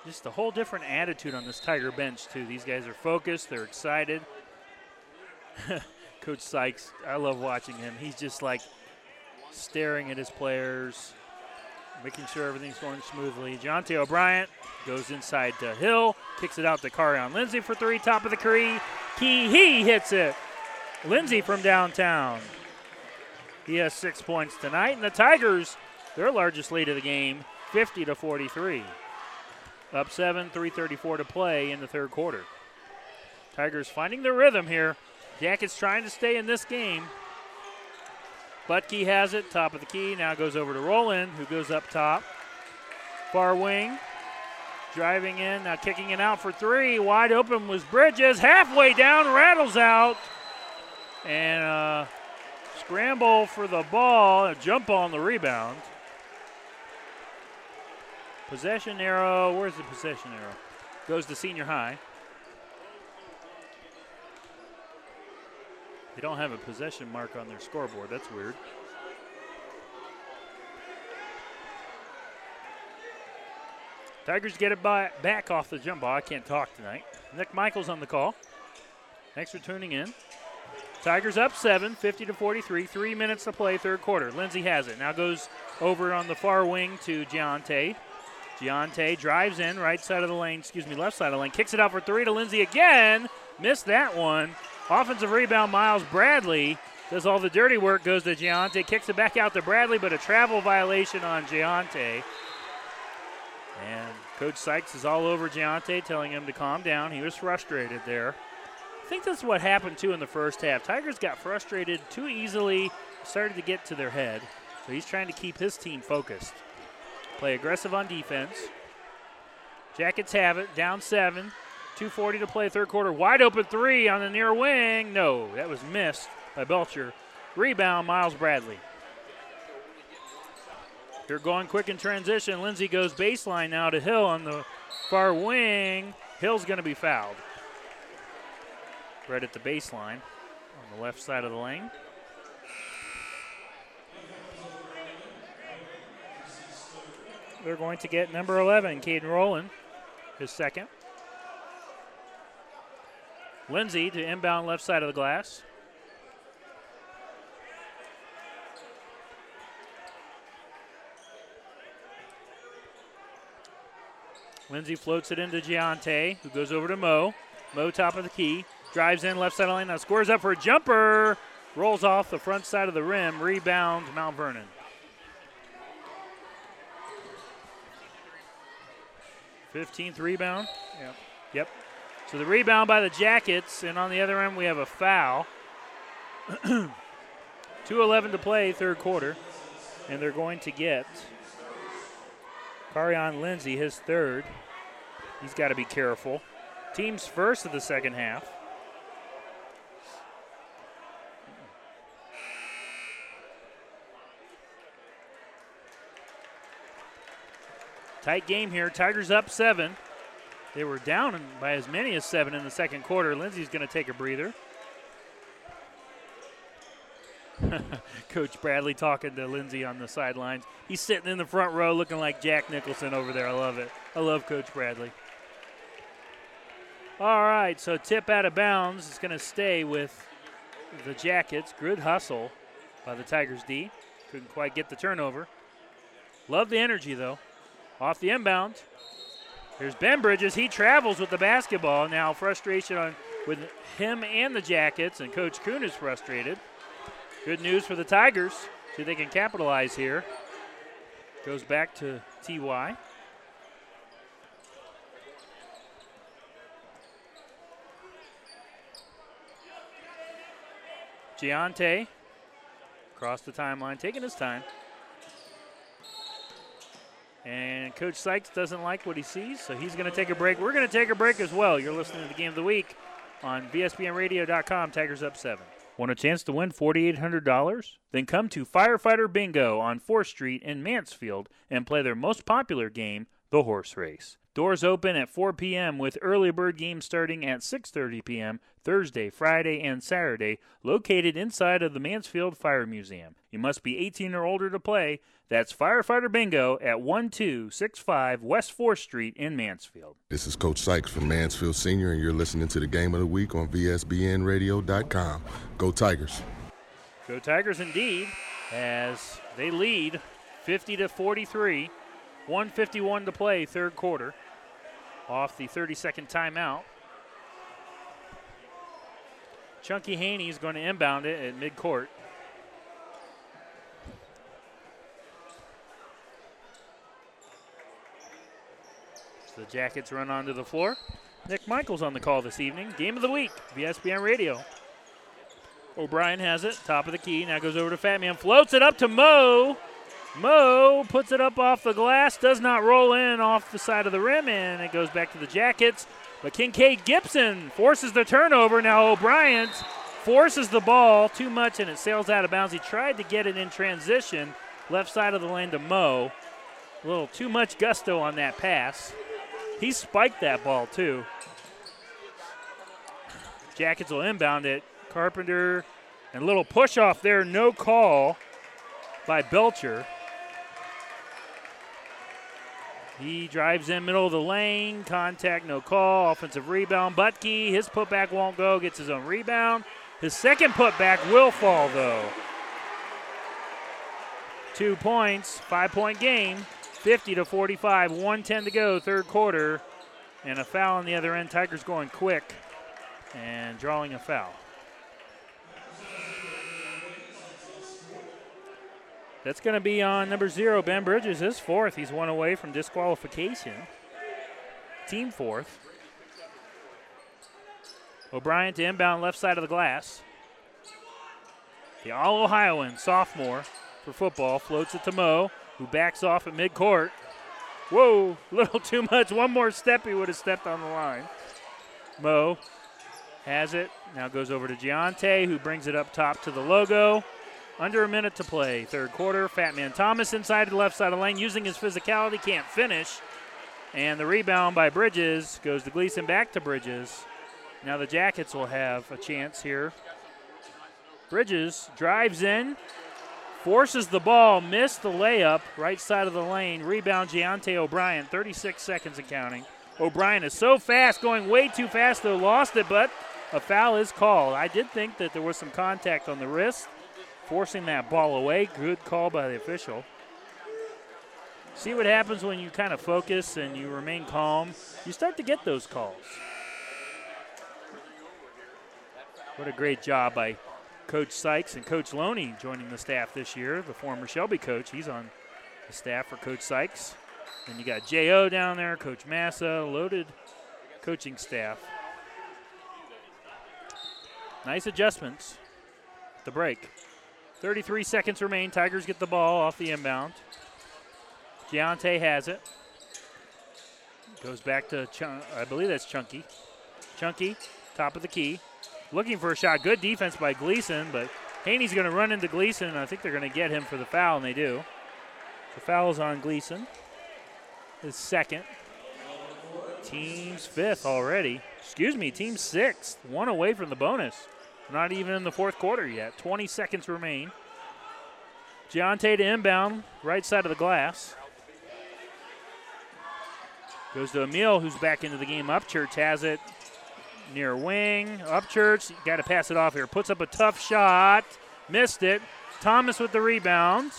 Just a whole different attitude on this Tiger bench, too. These guys are focused, they're excited. Coach Sykes, I love watching him. He's just like staring at his players, making sure everything's going smoothly. Jonte O'Brien goes inside to Hill, kicks it out to Carion Lindsay for three, top of the key. He hits it. Lindsay from downtown. He has six points tonight, and the Tigers, their largest lead of the game, 50 to 43. Up seven, 3:34 to play in the third quarter. Tigers finding their rhythm here. Jackets trying to stay in this game. Butke has it, top of the key. Now goes over to Roland, who goes up top. Far wing. Driving in, now kicking it out for three. Wide open was Bridges. Halfway down, rattles out. And uh, scramble for the ball, a jump on the rebound. Possession arrow, where's the possession arrow? Goes to senior high. They don't have a possession mark on their scoreboard. That's weird. Tigers get it by, back off the jump ball. I can't talk tonight. Nick Michaels on the call. Thanks for tuning in. Tigers up seven, 50 to 43. Three minutes to play, third quarter. Lindsay has it. Now goes over on the far wing to Giante. Giante drives in, right side of the lane, excuse me, left side of the lane, kicks it out for three to Lindsay again. Missed that one. Offensive rebound, Miles Bradley does all the dirty work, goes to Giante, kicks it back out to Bradley, but a travel violation on Giante. And Coach Sykes is all over Giante, telling him to calm down. He was frustrated there. I think that's what happened too in the first half. Tigers got frustrated too easily, started to get to their head. So he's trying to keep his team focused. Play aggressive on defense. Jackets have it, down seven. 2.40 to play, third quarter. Wide open three on the near wing. No, that was missed by Belcher. Rebound, Miles Bradley. They're going quick in transition. Lindsay goes baseline now to Hill on the far wing. Hill's going to be fouled. Right at the baseline on the left side of the lane. They're going to get number 11, Caden Rowland, his second. Lindsay to inbound left side of the glass. Lindsay floats it into Giante, who goes over to Mo. Mo top of the key, drives in left side of the lane, now scores up for a jumper, rolls off the front side of the rim, rebound Mount Vernon. Fifteenth rebound. Yep. Yep. So the rebound by the Jackets, and on the other end we have a foul. 2:11 to play, third quarter, and they're going to get Carion Lindsay his third. He's got to be careful. Team's first of the second half. Tight game here. Tigers up seven. They were down by as many as seven in the second quarter. Lindsay's going to take a breather. Coach Bradley talking to Lindsay on the sidelines. He's sitting in the front row looking like Jack Nicholson over there. I love it. I love Coach Bradley. All right, so tip out of bounds is going to stay with the Jackets. Good hustle by the Tigers D. Couldn't quite get the turnover. Love the energy, though. Off the inbound. Here's Ben Bridges. He travels with the basketball. Now frustration on with him and the Jackets, and Coach Kuhn is frustrated. Good news for the Tigers. See if they can capitalize here. Goes back to TY. Giante across the timeline, taking his time. And Coach Sykes doesn't like what he sees, so he's going to take a break. We're going to take a break as well. You're listening to the game of the week on VSBNradio.com. Tigers up seven. Want a chance to win $4,800? Then come to Firefighter Bingo on 4th Street in Mansfield and play their most popular game, the horse race. Doors open at 4 p.m. with early bird games starting at 6:30 p.m. Thursday, Friday, and Saturday, located inside of the Mansfield Fire Museum. You must be 18 or older to play. That's Firefighter Bingo at 1265 West 4th Street in Mansfield. This is Coach Sykes from Mansfield Senior, and you're listening to the Game of the Week on VSBNRadio.com. Go Tigers! Go Tigers indeed, as they lead 50 to 43. 151 to play, third quarter. Off the 30 second timeout. Chunky Haney is going to inbound it at midcourt. So the Jackets run onto the floor. Nick Michaels on the call this evening. Game of the week, VSBN Radio. O'Brien has it, top of the key. Now goes over to Fat Man, floats it up to Mo. Mo puts it up off the glass, does not roll in off the side of the rim, and it goes back to the Jackets. But Kincaid Gibson forces the turnover. Now O'Brien forces the ball too much, and it sails out of bounds. He tried to get it in transition, left side of the lane to Mo. A little too much gusto on that pass. He spiked that ball too. Jackets will inbound it. Carpenter and a little push off there, no call by Belcher. He drives in middle of the lane, contact, no call, offensive rebound. Butke, his putback won't go, gets his own rebound. His second putback will fall though. Two points, five point game, 50 to 45, 110 to go, third quarter, and a foul on the other end. Tigers going quick and drawing a foul. That's going to be on number zero, Ben Bridges, his fourth. He's one away from disqualification. Team fourth. O'Brien to inbound left side of the glass. The All Ohioan sophomore for football floats it to Mo, who backs off at midcourt. Whoa, a little too much. One more step, he would have stepped on the line. Mo has it. Now goes over to Giante, who brings it up top to the logo. Under a minute to play, third quarter. Fat Man Thomas inside the left side of the lane, using his physicality, can't finish. And the rebound by Bridges goes to Gleason, back to Bridges. Now the Jackets will have a chance here. Bridges drives in, forces the ball, missed the layup, right side of the lane. Rebound, Giante O'Brien, 36 seconds and counting. O'Brien is so fast, going way too fast, though, lost it, but a foul is called. I did think that there was some contact on the wrist, forcing that ball away. Good call by the official. See what happens when you kind of focus and you remain calm. You start to get those calls. What a great job by Coach Sykes and Coach Loney joining the staff this year. The former Shelby coach, he's on the staff for Coach Sykes. And you got J.O. down there, Coach Massa, loaded coaching staff. Nice adjustments. The break. 33 seconds remain. Tigers get the ball off the inbound. Giante has it. Goes back to, Chun- I believe that's Chunky. Chunky, top of the key. Looking for a shot. Good defense by Gleason, but Haney's going to run into Gleason, and I think they're going to get him for the foul, and they do. The foul's on Gleason. His second. Team's fifth already. Excuse me, team sixth. One away from the bonus. Not even in the fourth quarter yet. 20 seconds remain. Giante to inbound, right side of the glass. Goes to Emil, who's back into the game. Upchurch has it near wing. Upchurch, got to pass it off here. Puts up a tough shot. Missed it. Thomas with the rebound.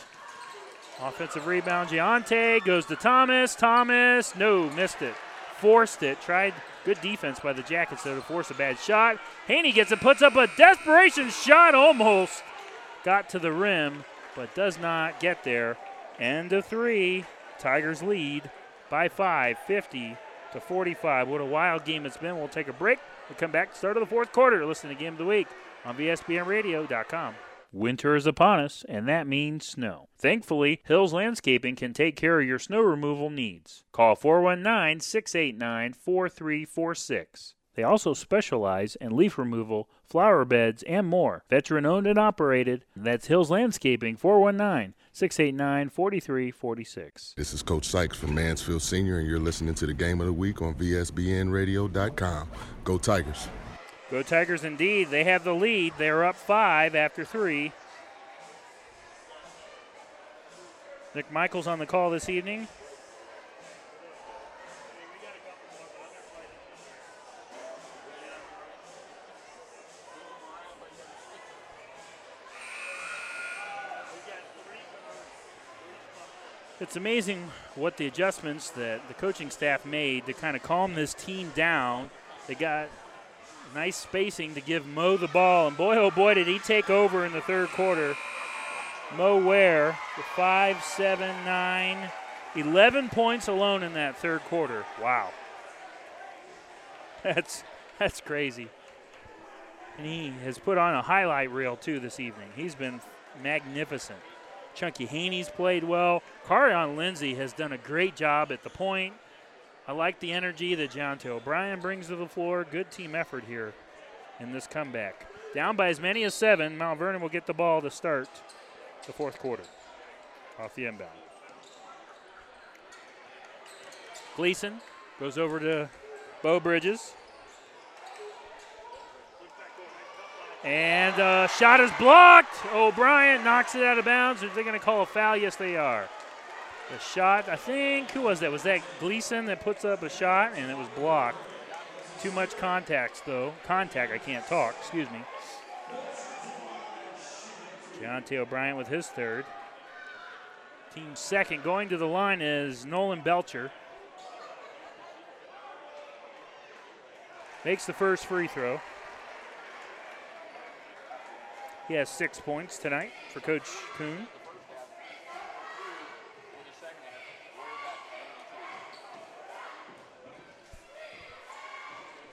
Offensive rebound. Giante goes to Thomas. Thomas, no, missed it. Forced it. Tried good defense by the Jackets, though, to force a bad shot. Haney gets it, puts up a desperation shot almost. Got to the rim, but does not get there. End of three. Tigers lead by five, 50 to 45. What a wild game it's been. We'll take a break. We'll come back, start of the fourth quarter. Listen to Game of the Week on VSBNRadio.com. Winter is upon us, and that means snow. Thankfully, Hills Landscaping can take care of your snow removal needs. Call 419 689 4346. They also specialize in leaf removal, flower beds, and more. Veteran owned and operated. That's Hills Landscaping 419 689 4346. This is Coach Sykes from Mansfield Senior, and you're listening to the Game of the Week on VSBNRadio.com. Go Tigers. Go Tigers indeed. They have the lead. They're up five after three. Nick Michaels on the call this evening. It's amazing what the adjustments that the coaching staff made to kind of calm this team down. They got nice spacing to give Mo the ball, and boy, oh boy, did he take over in the third quarter. Mo Ware with five, seven, nine, 11 points alone in that third quarter. Wow. That's that's crazy. And he has put on a highlight reel too this evening. He's been magnificent. Chunky Haney's played well. Carion Lindsay has done a great job at the point. I like the energy that Giante O'Brien brings to the floor. Good team effort here in this comeback. Down by as many as seven, Mount Vernon will get the ball to start the fourth quarter off the inbound. Gleason goes over to Beau Bridges. And uh, shot is blocked. O'Brien knocks it out of bounds. Are they going to call a foul? Yes, they are. The shot, I think, who was that? Was that Gleason that puts up a shot and it was blocked? Too much contact, though. Contact, I can't talk, excuse me. Giante O'Brien with his third. Team second going to the line is Nolan Belcher. Makes the first free throw. He has six points tonight for Coach Kuhn.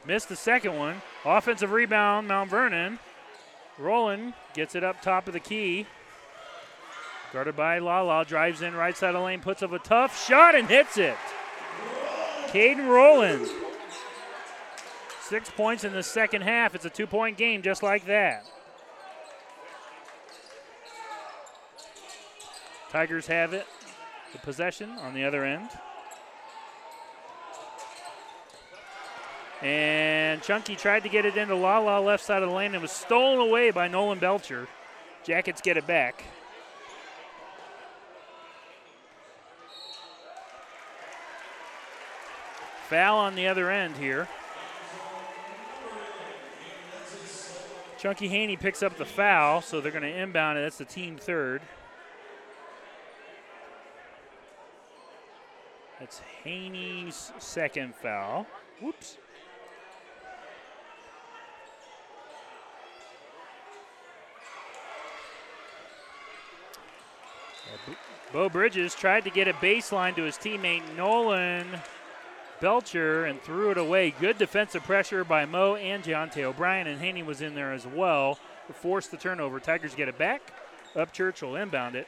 Missed the second one. Offensive rebound, Mount Vernon. Roland gets it up top of the key. Guarded by Lala, drives in right side of the lane, puts up a tough shot and hits it. Caden Rowland. Six points in the second half. It's a two point game just like that. Tigers have it, the possession on the other end. And Chunky tried to get it into La La left side of the lane and was stolen away by Nolan Belcher. Jackets get it back. Foul on the other end here. Chunky Haney picks up the foul, so they're going to inbound it. That's the team third. That's Haney's second foul. Whoops. Beau Bridges tried to get a baseline to his teammate Nolan Belcher and threw it away. Good defensive pressure by Mo and Deontay O'Brien, and Haney was in there as well to force the turnover. Tigers get it back. Upchurch will inbound it.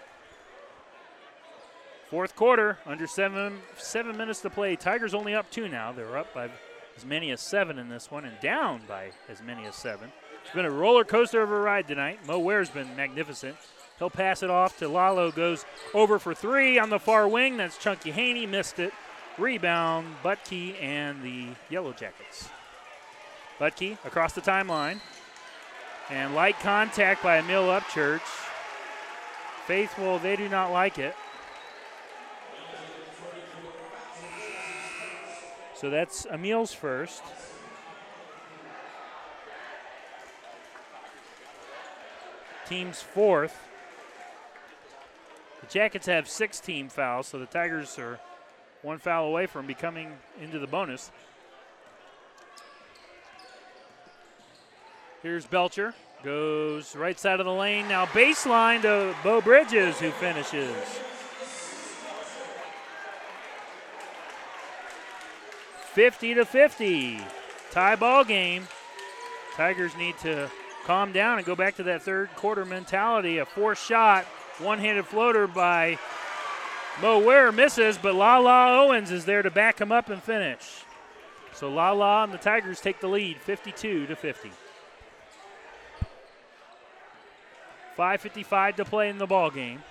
Fourth quarter, under seven seven minutes to play. Tigers only up two now. They're up by as many as seven in this one, and down by as many as seven. It's been a roller coaster of a ride tonight. Mo Ware's been magnificent. He'll pass it off to Lalo. Goes over for three on the far wing. That's Chunky Haney. Missed it. Rebound, Butkey and the Yellow Jackets. Butkey across the timeline. And light contact by Emil Upchurch. Faithful, they do not like it. So that's Emil's first. Team's fourth. Jackets have six team fouls, so the Tigers are one foul away from becoming into the bonus. Here's Belcher. Goes right side of the lane. Now baseline to Beau Bridges, who finishes. Fifty to fifty. Tie ball game. Tigers need to calm down and go back to that third quarter mentality. A four shot, one handed floater by Mo Ware misses, but La La Owens is there to back him up and finish. So La La and the Tigers take the lead 52 to 50. 5.55 to play in the ball game.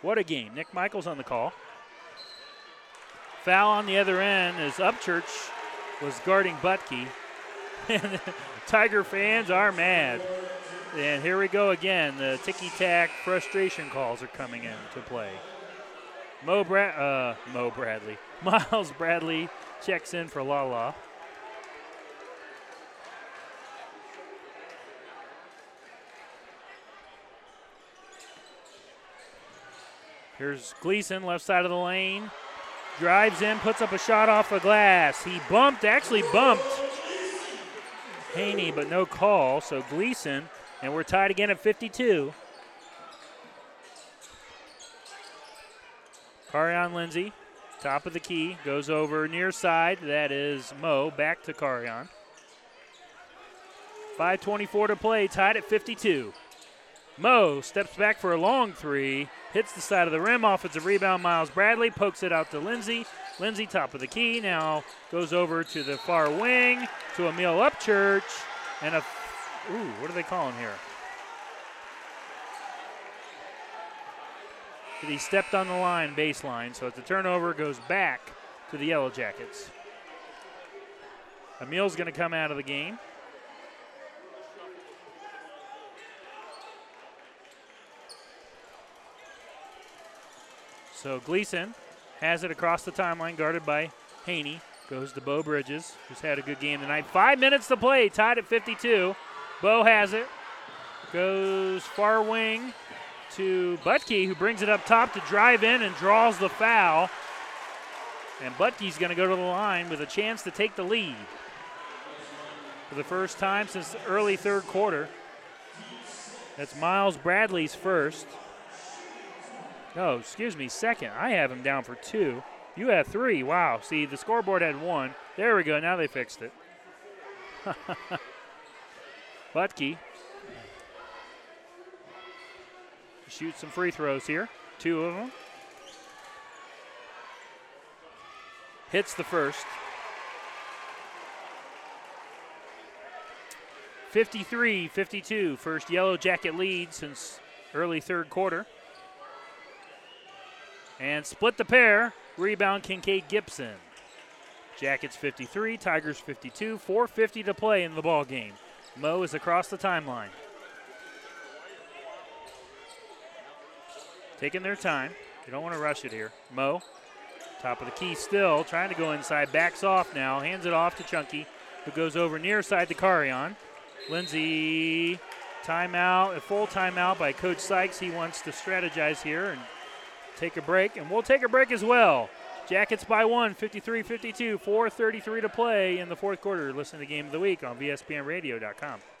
What a game. Nick Michaels on the call. Foul on the other end as Upchurch was guarding Butkey. And Tiger fans are mad. And here we go again. The ticky tack frustration calls are coming in to play. Mo, Bra- uh, Mo Bradley. Miles Bradley checks in for Lala. Here's Gleason, left side of the lane. Drives in, puts up a shot off the glass. He bumped, actually bumped Haney, but no call. So Gleason, and we're tied again at 52. Carion Lindsay, top of the key, goes over near side. That is Mo. Back to Carion. 5.24 to play, tied at 52. Mo steps back for a long three, hits the side of the rim, offensive rebound. Miles Bradley pokes it out to Lindsay. Lindsay, top of the key, now goes over to the far wing to Emil Upchurch. And a, ooh, what are they calling here? He stepped on the line, baseline, so it's a turnover, goes back to the Yellow Jackets. Emil's going to come out of the game. So Gleason has it across the timeline, guarded by Haney. Goes to Beau Bridges, who's had a good game tonight. Five minutes to play, tied at 52. Beau has it. Goes far wing to Butkey, who brings it up top to drive in and draws the foul. And Butkey's going to go to the line with a chance to take the lead for the first time since the early third quarter. That's Miles Bradley's first. No, excuse me, second. I have him down for two. You have three. Wow. See, the scoreboard had one. There we go. Now they fixed it. Butkey shoots some free throws here. Two of them. Hits the first. 53 52. First Yellow Jacket lead since early third quarter. And split the pair. Rebound Kincaid Gibson. Jackets 53, Tigers 52, 450 to play in the ball game. Mo is across the timeline. Taking their time. You don't want to rush it here. Mo, top of the key still, trying to go inside. Backs off now. Hands it off to Chunky, who goes over near side to Carion. Lindsay, timeout, a full timeout by Coach Sykes. He wants to strategize here and take a break, and we'll take a break as well. Jackets by one, 53 52, 4.33 to play in the fourth quarter. Listen to Game of the Week on VSBNRadio.com.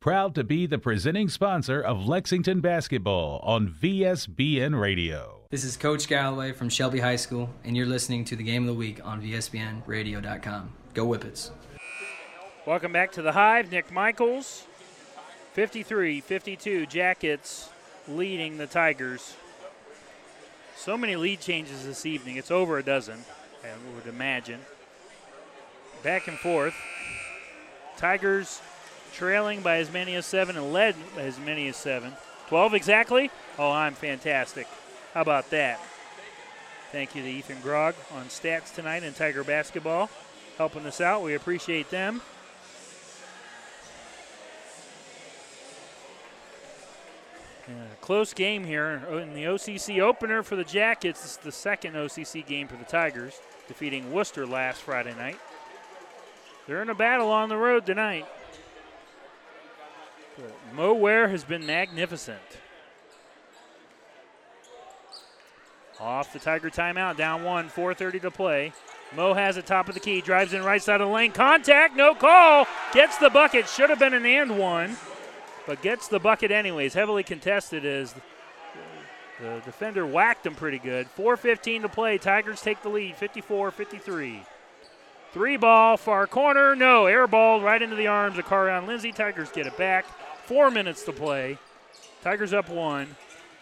Proud to be the presenting sponsor of Lexington basketball on VSBN Radio. This is Coach Galloway from Shelby High School, and you're listening to the Game of the Week on VSBNRadio.com. Go Whippets. Welcome back to the Hive. Nick Michaels, 53 52. Jackets leading the Tigers. So many lead changes this evening. It's over a dozen, I would imagine. Back and forth. Tigers trailing by as many as seven and led as many as seven. 12 exactly? Oh, I'm fantastic. How about that? Thank you to Ethan Grog on stats tonight in Tiger basketball, helping us out. We appreciate them. Close game here in the OCC opener for the Jackets. Is the second OCC game for the Tigers, defeating Wooster last Friday night. They're in a battle on the road tonight. Mo Ware has been magnificent. Off the Tiger timeout, down one, 4.30 to play. Mo has it top of the key, drives in right side of the lane. Contact, no call. Gets the bucket. Should have been an and one, but gets the bucket anyways. Heavily contested as the defender whacked him pretty good. 4.15 to play. Tigers take the lead, 54 53. Three ball, far corner. No, air ball right into the arms of Carion Lindsay. Tigers get it back. Four minutes to play. Tigers up one.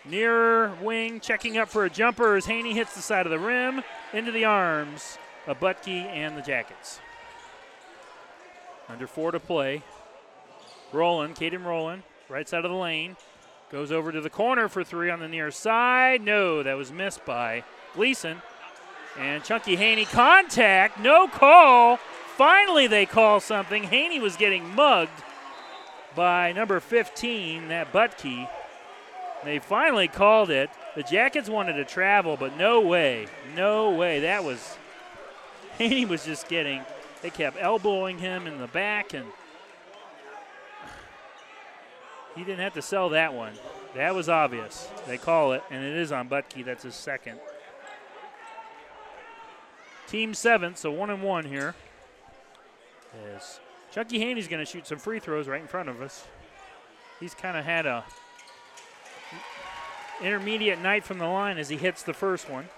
Near wing, checking up for a jumper as Haney hits the side of the rim into the arms of Butke and the Jackets. Under four to play. Roland, Caden Roland, right side of the lane. Goes over to the corner for three on the near side. No, that was missed by Gleason. And Chunky Haney contact, no call. Finally, they call something. Haney was getting mugged by number 15, that Butke. They finally called it. The Jackets wanted to travel, but no way, no way. That was Haney was just getting. They kept elbowing him in the back, and he didn't have to sell that one. That was obvious. They call it, and it is on Butke. That's his second. Team seventh, so one and one here. As Chunky Haney's going to shoot some free throws right in front of us. He's kind of had a intermediate night from the line as he hits the first one.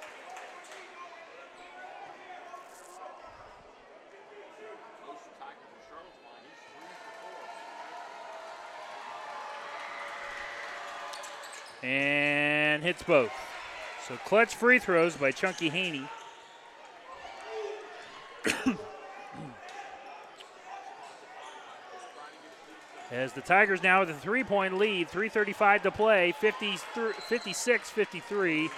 And hits both. So clutch free throws by Chunky Haney. As the Tigers now with a three point lead, 3.35 to play, 56 53.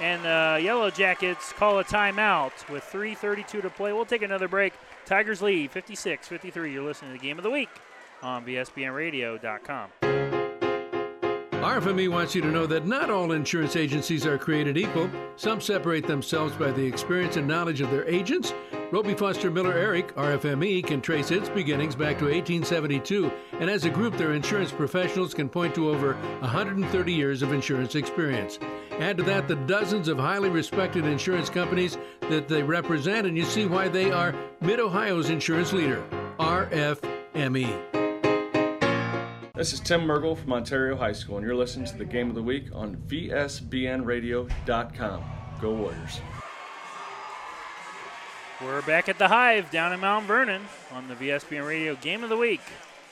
And the Yellow Jackets call a timeout with 3.32 to play. We'll take another break. Tigers lead 56 53. You're listening to the game of the week on VSBNradio.com. RFME wants you to know that not all insurance agencies are created equal. Some separate themselves by the experience and knowledge of their agents. Robey Foster Miller Eric, RFME, can trace its beginnings back to 1872, and as a group, their insurance professionals can point to over 130 years of insurance experience. Add to that the dozens of highly respected insurance companies that they represent, and you see why they are Mid Ohio's insurance leader, RFME. This is Tim Mergel from Ontario High School, and you're listening to the Game of the Week on VSBNradio.com. Go Warriors. We're back at the Hive down in Mount Vernon on the VSBN Radio Game of the Week.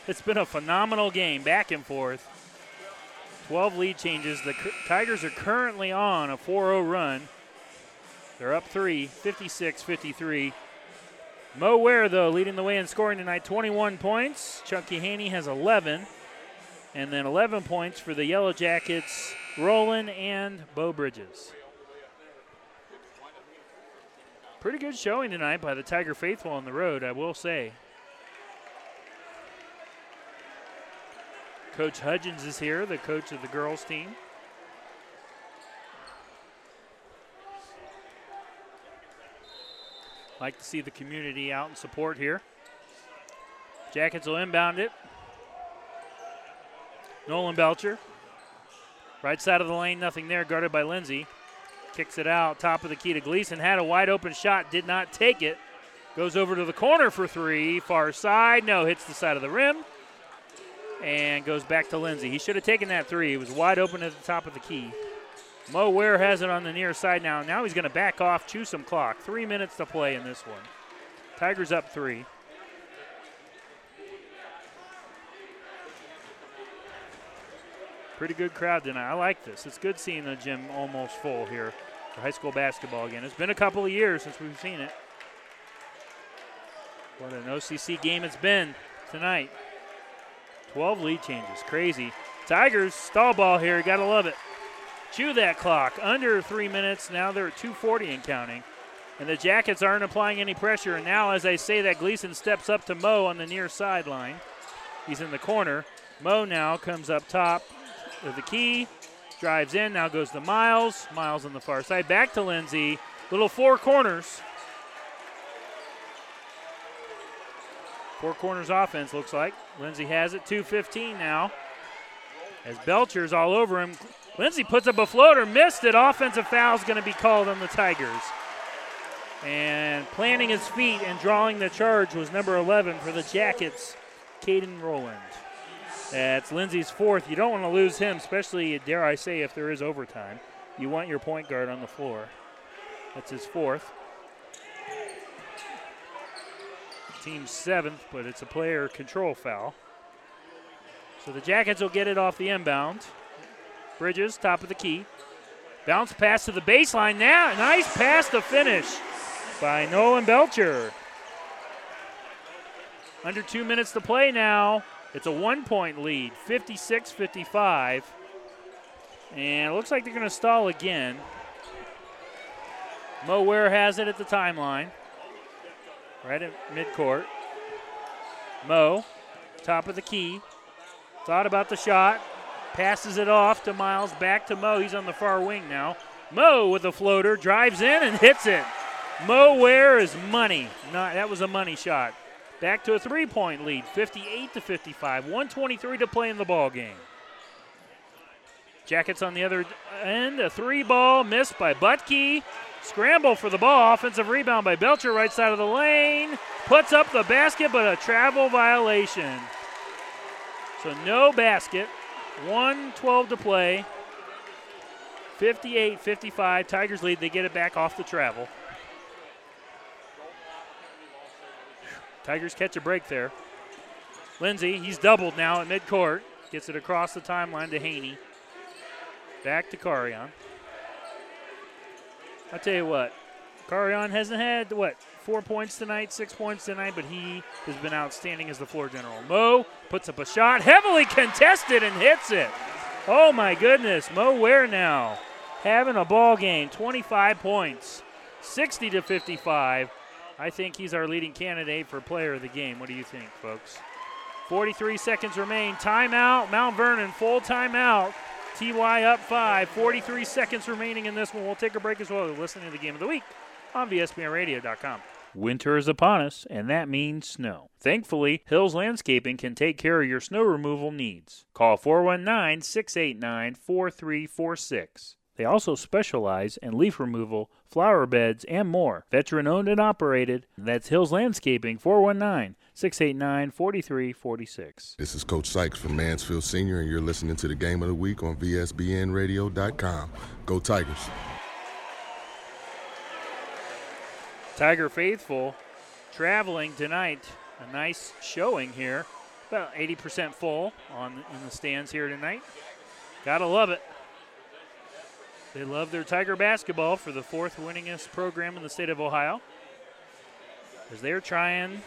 It's been a phenomenal game, back and forth. 12 lead changes. The Tigers are currently on a 4 0 run. They're up 3, 56 53. Mo Ware, though, leading the way in scoring tonight, 21 points. Chunky Haney has 11. And then 11 points for the Yellow Jackets, Roland and Beau Bridges. Pretty good showing tonight by the Tiger Faithful on the road, I will say. Coach Hudgens is here, the coach of the girls team. Like to see the community out in support here. Jackets will inbound it. Nolan Belcher. Right side of the lane, nothing there, guarded by Lindsay. Kicks it out, top of the key to Gleason. Had a wide open shot, did not take it. Goes over to the corner for three. Far side, no, hits the side of the rim. And goes back to Lindsay. He should have taken that three. It was wide open at the top of the key. Mo Ware has it on the near side now. Now he's going to back off, chew some clock. Three minutes to play in this one. Tigers up three. Pretty good crowd tonight. I like this. It's good seeing the gym almost full here for high school basketball again. It's been a couple of years since we've seen it. What an OCC game it's been tonight. 12 lead changes. Crazy. Tigers, stall ball here. Got to love it. Chew that clock. Under three minutes. Now they're at 240 and counting. And the Jackets aren't applying any pressure. And now, as I say that, Gleason steps up to Mo on the near sideline. He's in the corner. Mo now comes up top, the key. Drives in, now goes to Miles. Miles on the far side. Back to Lindsay. Little four corners. Four corners offense looks like. Lindsay has it. 2.15 now. As Belcher's all over him. Lindsay puts up a floater, missed it. Offensive foul is going to be called on the Tigers. And planting his feet and drawing the charge was number 11 for the Jackets, Caden Rowland. That's Lindsay's fourth. You don't want to lose him, especially, dare I say, if there is overtime. You want your point guard on the floor. That's his fourth. Team seventh, but it's a player control foul. So the Jackets will get it off the inbound. Bridges, top of the key. Bounce pass to the baseline now. Nice pass to finish by Nolan Belcher. Under two minutes to play now. It's a one point lead, 56 55. And it looks like they're going to stall again. Mo Ware has it at the timeline, right at midcourt. Mo, top of the key, thought about the shot, passes it off to Miles, back to Mo. He's on the far wing now. Mo with a floater, drives in and hits it. Mo Ware is money. Not, that was a money shot. Back to a three-point lead, 58 to 55. 123 to play in the ball game. Jackets on the other end, a three ball missed by Butke. Scramble for the ball, offensive rebound by Belcher, right side of the lane. Puts up the basket, but a travel violation. So no basket. 112 to play. 58 55. Tigers lead. They get it back off the travel. Tigers catch a break there. Lindsay, he's doubled now at midcourt. Gets it across the timeline to Haney. Back to Carion. I'll tell you what, Carion hasn't had, what, four points tonight, six points tonight, but he has been outstanding as the floor general. Mo puts up a shot, heavily contested, and hits it. Oh my goodness, Mo Ware now having a ball game, 25 points, 60 to 55. I think he's our leading candidate for player of the game. What do you think, folks? 43 seconds remain. Timeout. Mount Vernon, full timeout. TY up five. 43 seconds remaining in this one. We'll take a break as well. You're listening to the game of the week on VSBNradio.com. Winter is upon us, and that means snow. Thankfully, Hills Landscaping can take care of your snow removal needs. Call 419 689 4346. They also specialize in leaf removal, flower beds, and more. Veteran owned and operated. That's Hills Landscaping 419 689 4346. This is Coach Sykes from Mansfield Senior, and you're listening to the Game of the Week on VSBNradio.com. Go Tigers. Tiger Faithful traveling tonight. A nice showing here. About 80% full on in the stands here tonight. Gotta love it. They love their Tiger basketball for the fourth winningest program in the state of Ohio. As they're trying,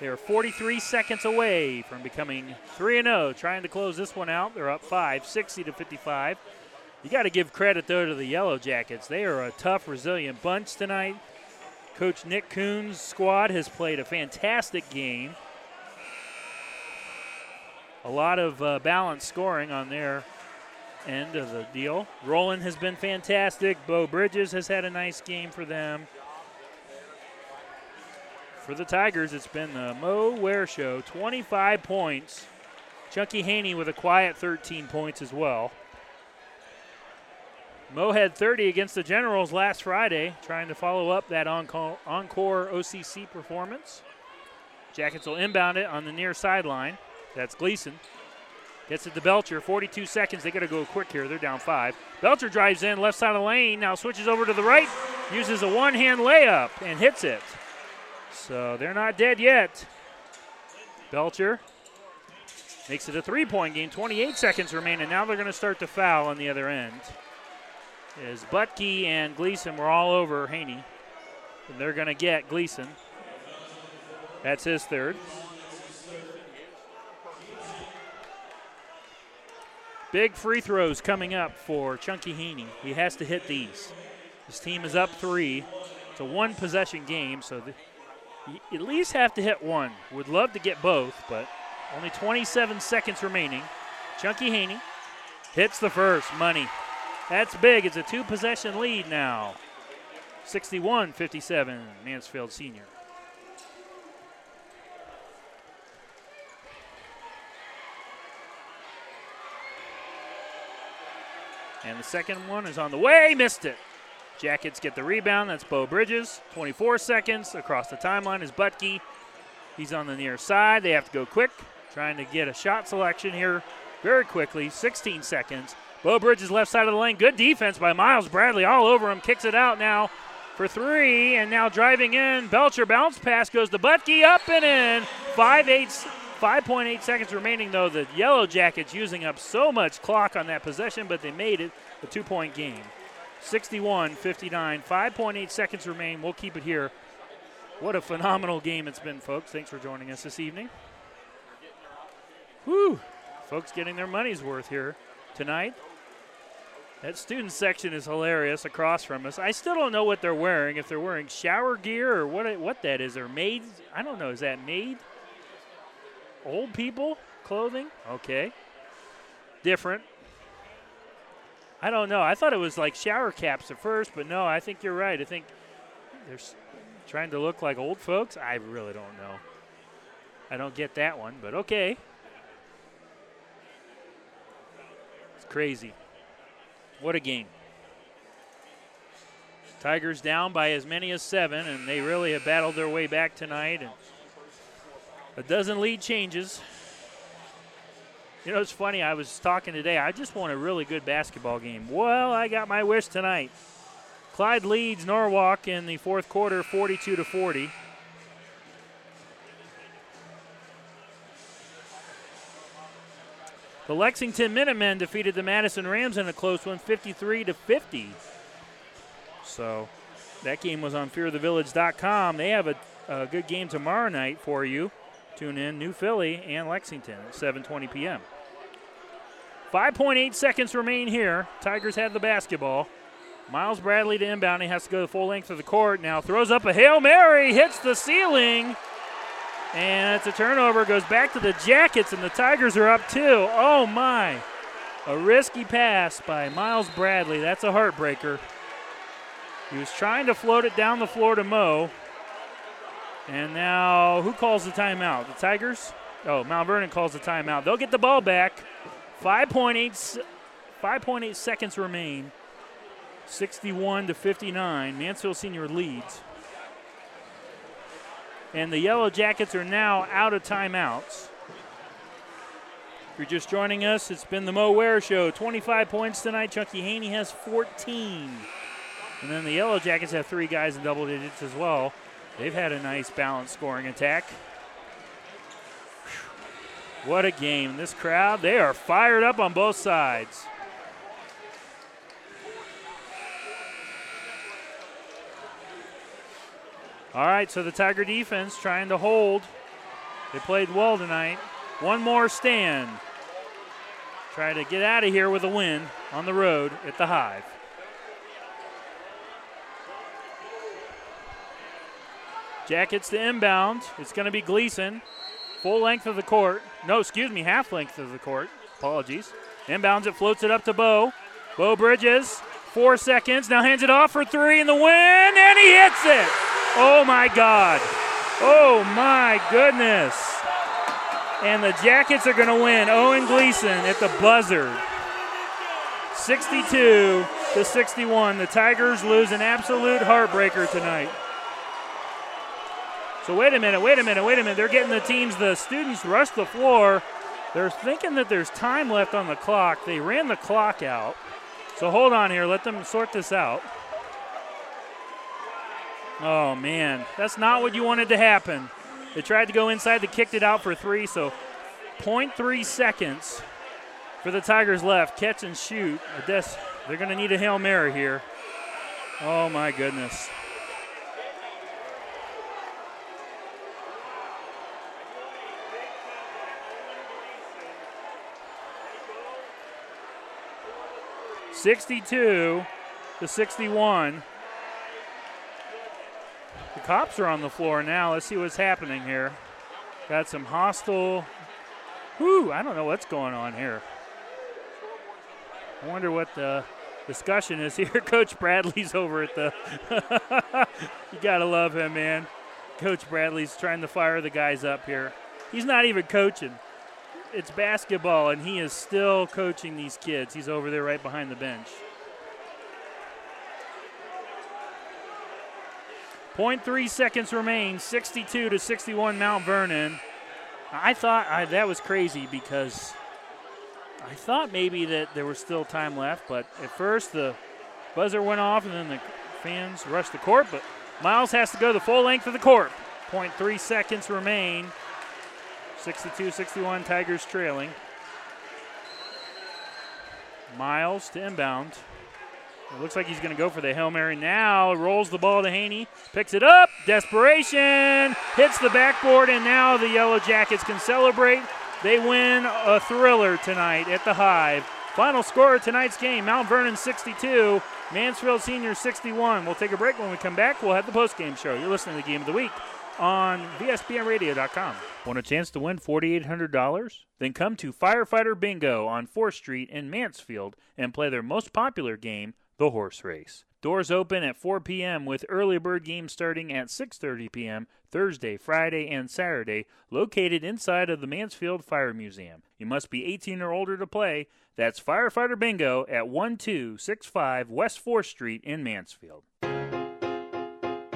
they're 43 seconds away from becoming 3 0, trying to close this one out. They're up 5, 60 to 55. You got to give credit, though, to the Yellow Jackets. They are a tough, resilient bunch tonight. Coach Nick Coon's squad has played a fantastic game. A lot of uh, balanced scoring on their end of the deal. Roland has been fantastic. Beau Bridges has had a nice game for them. For the Tigers, it's been the Mo Ware Show. 25 points. Chunky Haney with a quiet 13 points as well. Mo had 30 against the Generals last Friday, trying to follow up that encore, encore OCC performance. Jackets will inbound it on the near sideline. That's Gleason. Gets it to Belcher. 42 seconds. They got to go quick here. They're down five. Belcher drives in left side of the lane. Now switches over to the right. Uses a one hand layup and hits it. So they're not dead yet. Belcher makes it a three point game. 28 seconds remain, and now they're going to start to foul on the other end. As Butke and Gleason were all over Haney. And they're going to get Gleason. That's his third. Big free throws coming up for Chunky Haney. He has to hit these. His team is up three. It's a one possession game, so the, you at least have to hit one. Would love to get both, but only 27 seconds remaining. Chunky Haney hits the first. Money. That's big. It's a two possession lead now. 61 57, Mansfield Senior. And the second one is on the way. Missed it. Jackets get the rebound. That's Beau Bridges. 24 seconds. Across the timeline is Butke. He's on the near side. They have to go quick, trying to get a shot selection here very quickly. 16 seconds. Beau Bridges left side of the lane. Good defense by Miles Bradley all over him. Kicks it out now for three. And now driving in. Belcher bounce pass goes to Butke up and in. 5 8 5.8 seconds remaining, though. The Yellow Jackets using up so much clock on that possession, but they made it a two point game. 61 59. 5.8 seconds remain. We'll keep it here. What a phenomenal game it's been, folks. Thanks for joining us this evening. Whew. Folks getting their money's worth here tonight. That student section is hilarious across from us. I still don't know what they're wearing. If they're wearing shower gear or what what that is. Or maids. I don't know. Is that maid? Old people clothing? Okay. Different. I don't know. I thought it was like shower caps at first, but no, I think you're right. I think they're trying to look like old folks. I really don't know. I don't get that one, but okay. It's crazy. What a game. Tigers down by as many as seven, and they really have battled their way back tonight. And a dozen lead changes. You know, it's funny. I was talking today. I just want a really good basketball game. Well, I got my wish tonight. Clyde leads Norwalk in the fourth quarter, 42 to 40. The Lexington Minutemen defeated the Madison Rams in a close one, 53 to 50. So that game was on fearthevillage.com. They have a, a good game tomorrow night for you. Tune in, New Philly and Lexington at 7:20 p.m. 5.8 seconds remain here. Tigers have the basketball. Miles Bradley to inbound. He has to go the full length of the court. Now throws up a Hail Mary, hits the ceiling. And it's a turnover. Goes back to the Jackets, and the Tigers are up two. Oh, my. A risky pass by Miles Bradley. That's a heartbreaker. He was trying to float it down the floor to Mo. And now, who calls the timeout? The Tigers? Oh, Mount Vernon calls the timeout. They'll get the ball back. 5.8, 5.8 seconds remain. 61 to 59. Mansfield Senior leads. And the Yellow Jackets are now out of timeouts. If you're just joining us, it's been the Mo Ware Show. 25 points tonight. Chunky Haney has 14. And then the Yellow Jackets have three guys in double digits as well. They've had a nice balanced scoring attack. What a game. This crowd, they are fired up on both sides. All right, so the Tiger defense trying to hold. They played well tonight. One more stand. Try to get out of here with a win on the road at the Hive. Jackets to inbound. It's going to be Gleason. Full length of the court. No, excuse me, half length of the court. Apologies. Inbounds it, floats it up to Beau. Beau Bridges, four seconds. Now hands it off for three in the win, and he hits it. Oh my God. Oh my goodness. And the Jackets are going to win. Owen Gleason at the buzzer. 62 to 61. The Tigers lose an absolute heartbreaker tonight. So wait a minute, wait a minute, wait a minute. They're getting the teams, the students rush the floor. They're thinking that there's time left on the clock. They ran the clock out. So hold on here. Let them sort this out. Oh, man. That's not what you wanted to happen. They tried to go inside. They kicked it out for three. So 0.3 seconds for the Tigers left. Catch and shoot. I guess They're going to need a Hail Mary here. Oh, my goodness. 62 to 61. The cops are on the floor now. Let's see what's happening here. Got some hostile. Whoo, I don't know what's going on here. I wonder what the discussion is here. Coach Bradley's over at the. you got to love him, man. Coach Bradley's trying to fire the guys up here. He's not even coaching it's basketball, and he is still coaching these kids. He's over there right behind the bench. Point three seconds remain, 62 to 61 Mount Vernon. I thought I, that was crazy because I thought maybe that there was still time left, but at first the buzzer went off and then the fans rushed the court, but Miles has to go the full length of the court. Point three seconds remain. 62 61, Tigers trailing. Miles to inbound. It looks like he's going to go for the Hail Mary now. Rolls the ball to Haney. Picks it up. Desperation. Hits the backboard, and now the Yellow Jackets can celebrate. They win a thriller tonight at the Hive. Final score of tonight's game Mount Vernon 62, Mansfield Senior 61. We'll take a break. When we come back, we'll have the post game show. You're listening to the game of the week on VSBNradio.com. Want a chance to win $4,800? Then come to Firefighter Bingo on 4th Street in Mansfield and play their most popular game, the horse race. Doors open at 4 p.m. with early bird games starting at 6:30 p.m. Thursday, Friday, and Saturday, located inside of the Mansfield Fire Museum. You must be 18 or older to play. That's Firefighter Bingo at 1265 West 4th Street in Mansfield.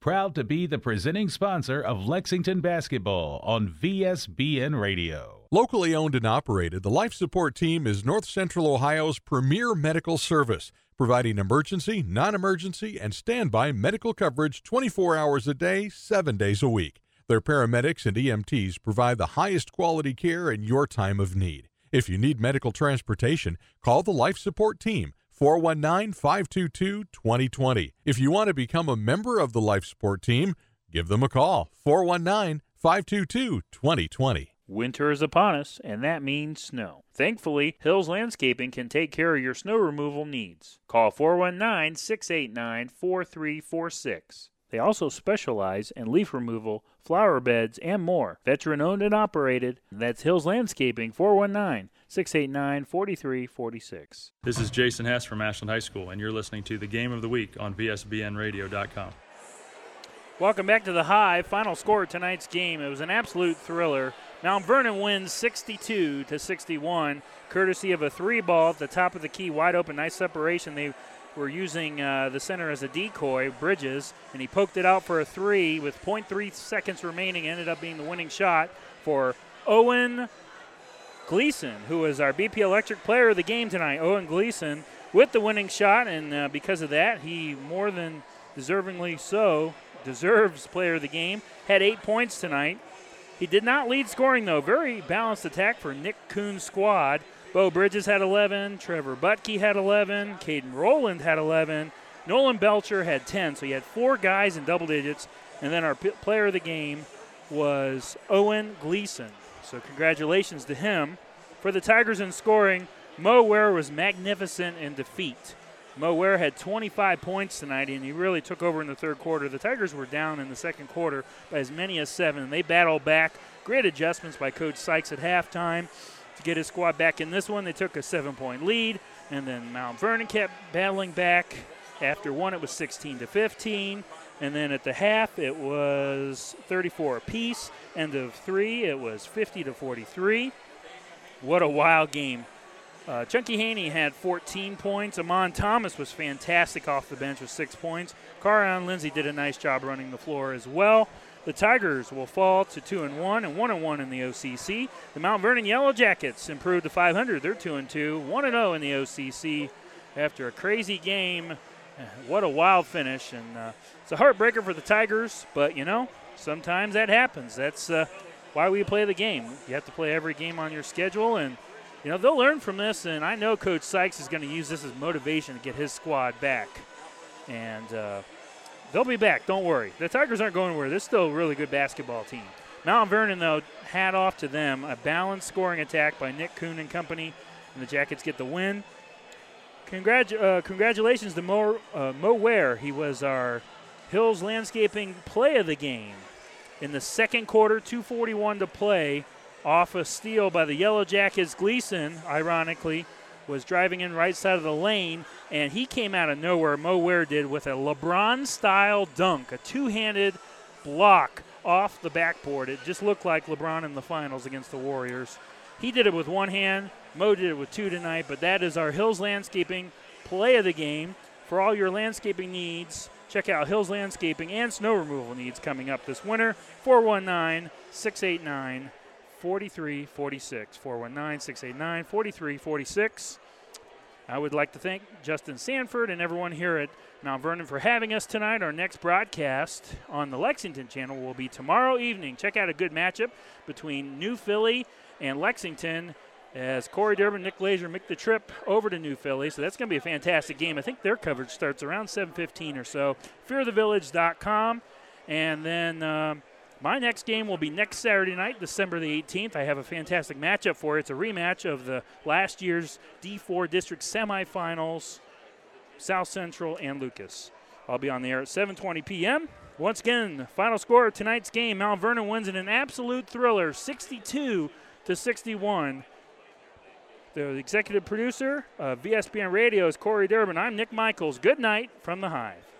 Proud to be the presenting sponsor of Lexington Basketball on VSBN Radio. Locally owned and operated, the Life Support Team is North Central Ohio's premier medical service, providing emergency, non emergency, and standby medical coverage 24 hours a day, 7 days a week. Their paramedics and EMTs provide the highest quality care in your time of need. If you need medical transportation, call the Life Support Team 419 522 2020. If you want to become a member of the Life Support Team, give them a call 419 522 2020. Winter is upon us, and that means snow. Thankfully, Hills Landscaping can take care of your snow removal needs. Call 419 689 4346. They also specialize in leaf removal, flower beds, and more. Veteran owned and operated. That's Hills Landscaping 419 689 4346. This is Jason Hess from Ashland Hive School, and you're listening to the Game of the Week on VSBNRadio.com. Welcome back to the High. Final score of tonight's game. It was an absolute thriller. Mount Vernon wins 62 to 61, courtesy of a three ball at the top of the key, wide open, nice separation. They were using uh, the center as a decoy, Bridges, and he poked it out for a three with 0.3 seconds remaining. Ended up being the winning shot for Owen Gleason, who was our BP Electric player of the game tonight. Owen Gleason with the winning shot, and uh, because of that, he more than deservingly so deserves player of the game. Had eight points tonight. He did not lead scoring, though. Very balanced attack for Nick Coon's squad. Beau Bridges had 11. Trevor Butke had 11. Caden Rowland had 11. Nolan Belcher had 10. So he had four guys in double digits. And then our p- player of the game was Owen Gleason. So congratulations to him. For the Tigers in scoring, Mo Ware was magnificent in defeat. Mo Ware had 25 points tonight, and he really took over in the third quarter. The Tigers were down in the second quarter by as many as seven, and they battled back. Great adjustments by Coach Sykes at halftime to get his squad back in this one. They took a seven point lead, and then Mount Vernon kept battling back. After one, it was 16 to 15. And then at the half, it was 34 apiece. End of three, it was 50 to 43. What a wild game. Uh, Chunky Haney had 14 points. Amon Thomas was fantastic off the bench with six points. Carion Lindsay did a nice job running the floor as well. The Tigers will fall to two and one and one and one in the OCC. The Mount Vernon Yellow Jackets improved to 500. They're two and two, one and zero oh in the OCC after a crazy game. What a wild finish, and uh, it's a heartbreaker for the Tigers. But you know, sometimes that happens. That's uh, why we play the game. You have to play every game on your schedule, and you know they'll learn from this. And I know Coach Sykes is going to use this as motivation to get his squad back, and uh, they'll be back. Don't worry. The Tigers aren't going anywhere. They're still a really good basketball team. Mount Vernon, though, hat off to them. A balanced scoring attack by Nick Kuhn and company, and the Jackets get the win. Congratu- uh, congratulations to Mo, uh, Mo Ware. He was our Hills Landscaping play of the game. In the second quarter, 241 to play, off a steal by the Yellow Jackets. Gleason, ironically, was driving in right side of the lane, and he came out of nowhere. Mo Ware did with a LeBron-style dunk, a two-handed block off the backboard. It just looked like LeBron in the finals against the Warriors. He did it with one hand. Mo did it with two tonight, but that is our Hills Landscaping play of the game. For all your landscaping needs, check out Hills Landscaping and snow removal needs coming up this winter. 419 689 4346. 419 689 4346. I would like to thank Justin Sanford and everyone here at Mount Vernon for having us tonight. Our next broadcast on the Lexington channel will be tomorrow evening. Check out a good matchup between New Philly and Lexington as Corey Durbin, Nick Glazer make the trip over to New Philly. So that's going to be a fantastic game. I think their coverage starts around 7:15 or so. Fearthevillage.com, and then uh, my next game will be next Saturday night, December the 18th. I have a fantastic matchup for it. It's a rematch of the last year's D4 District semifinals, South Central and Lucas. I'll be on the air at 7:20 p.m. Once again, final score of tonight's game: Mount Vernon wins in an absolute thriller, 62 to 61. The executive producer of VSBN Radio is Corey Durbin. I'm Nick Michaels. Good night from the Hive.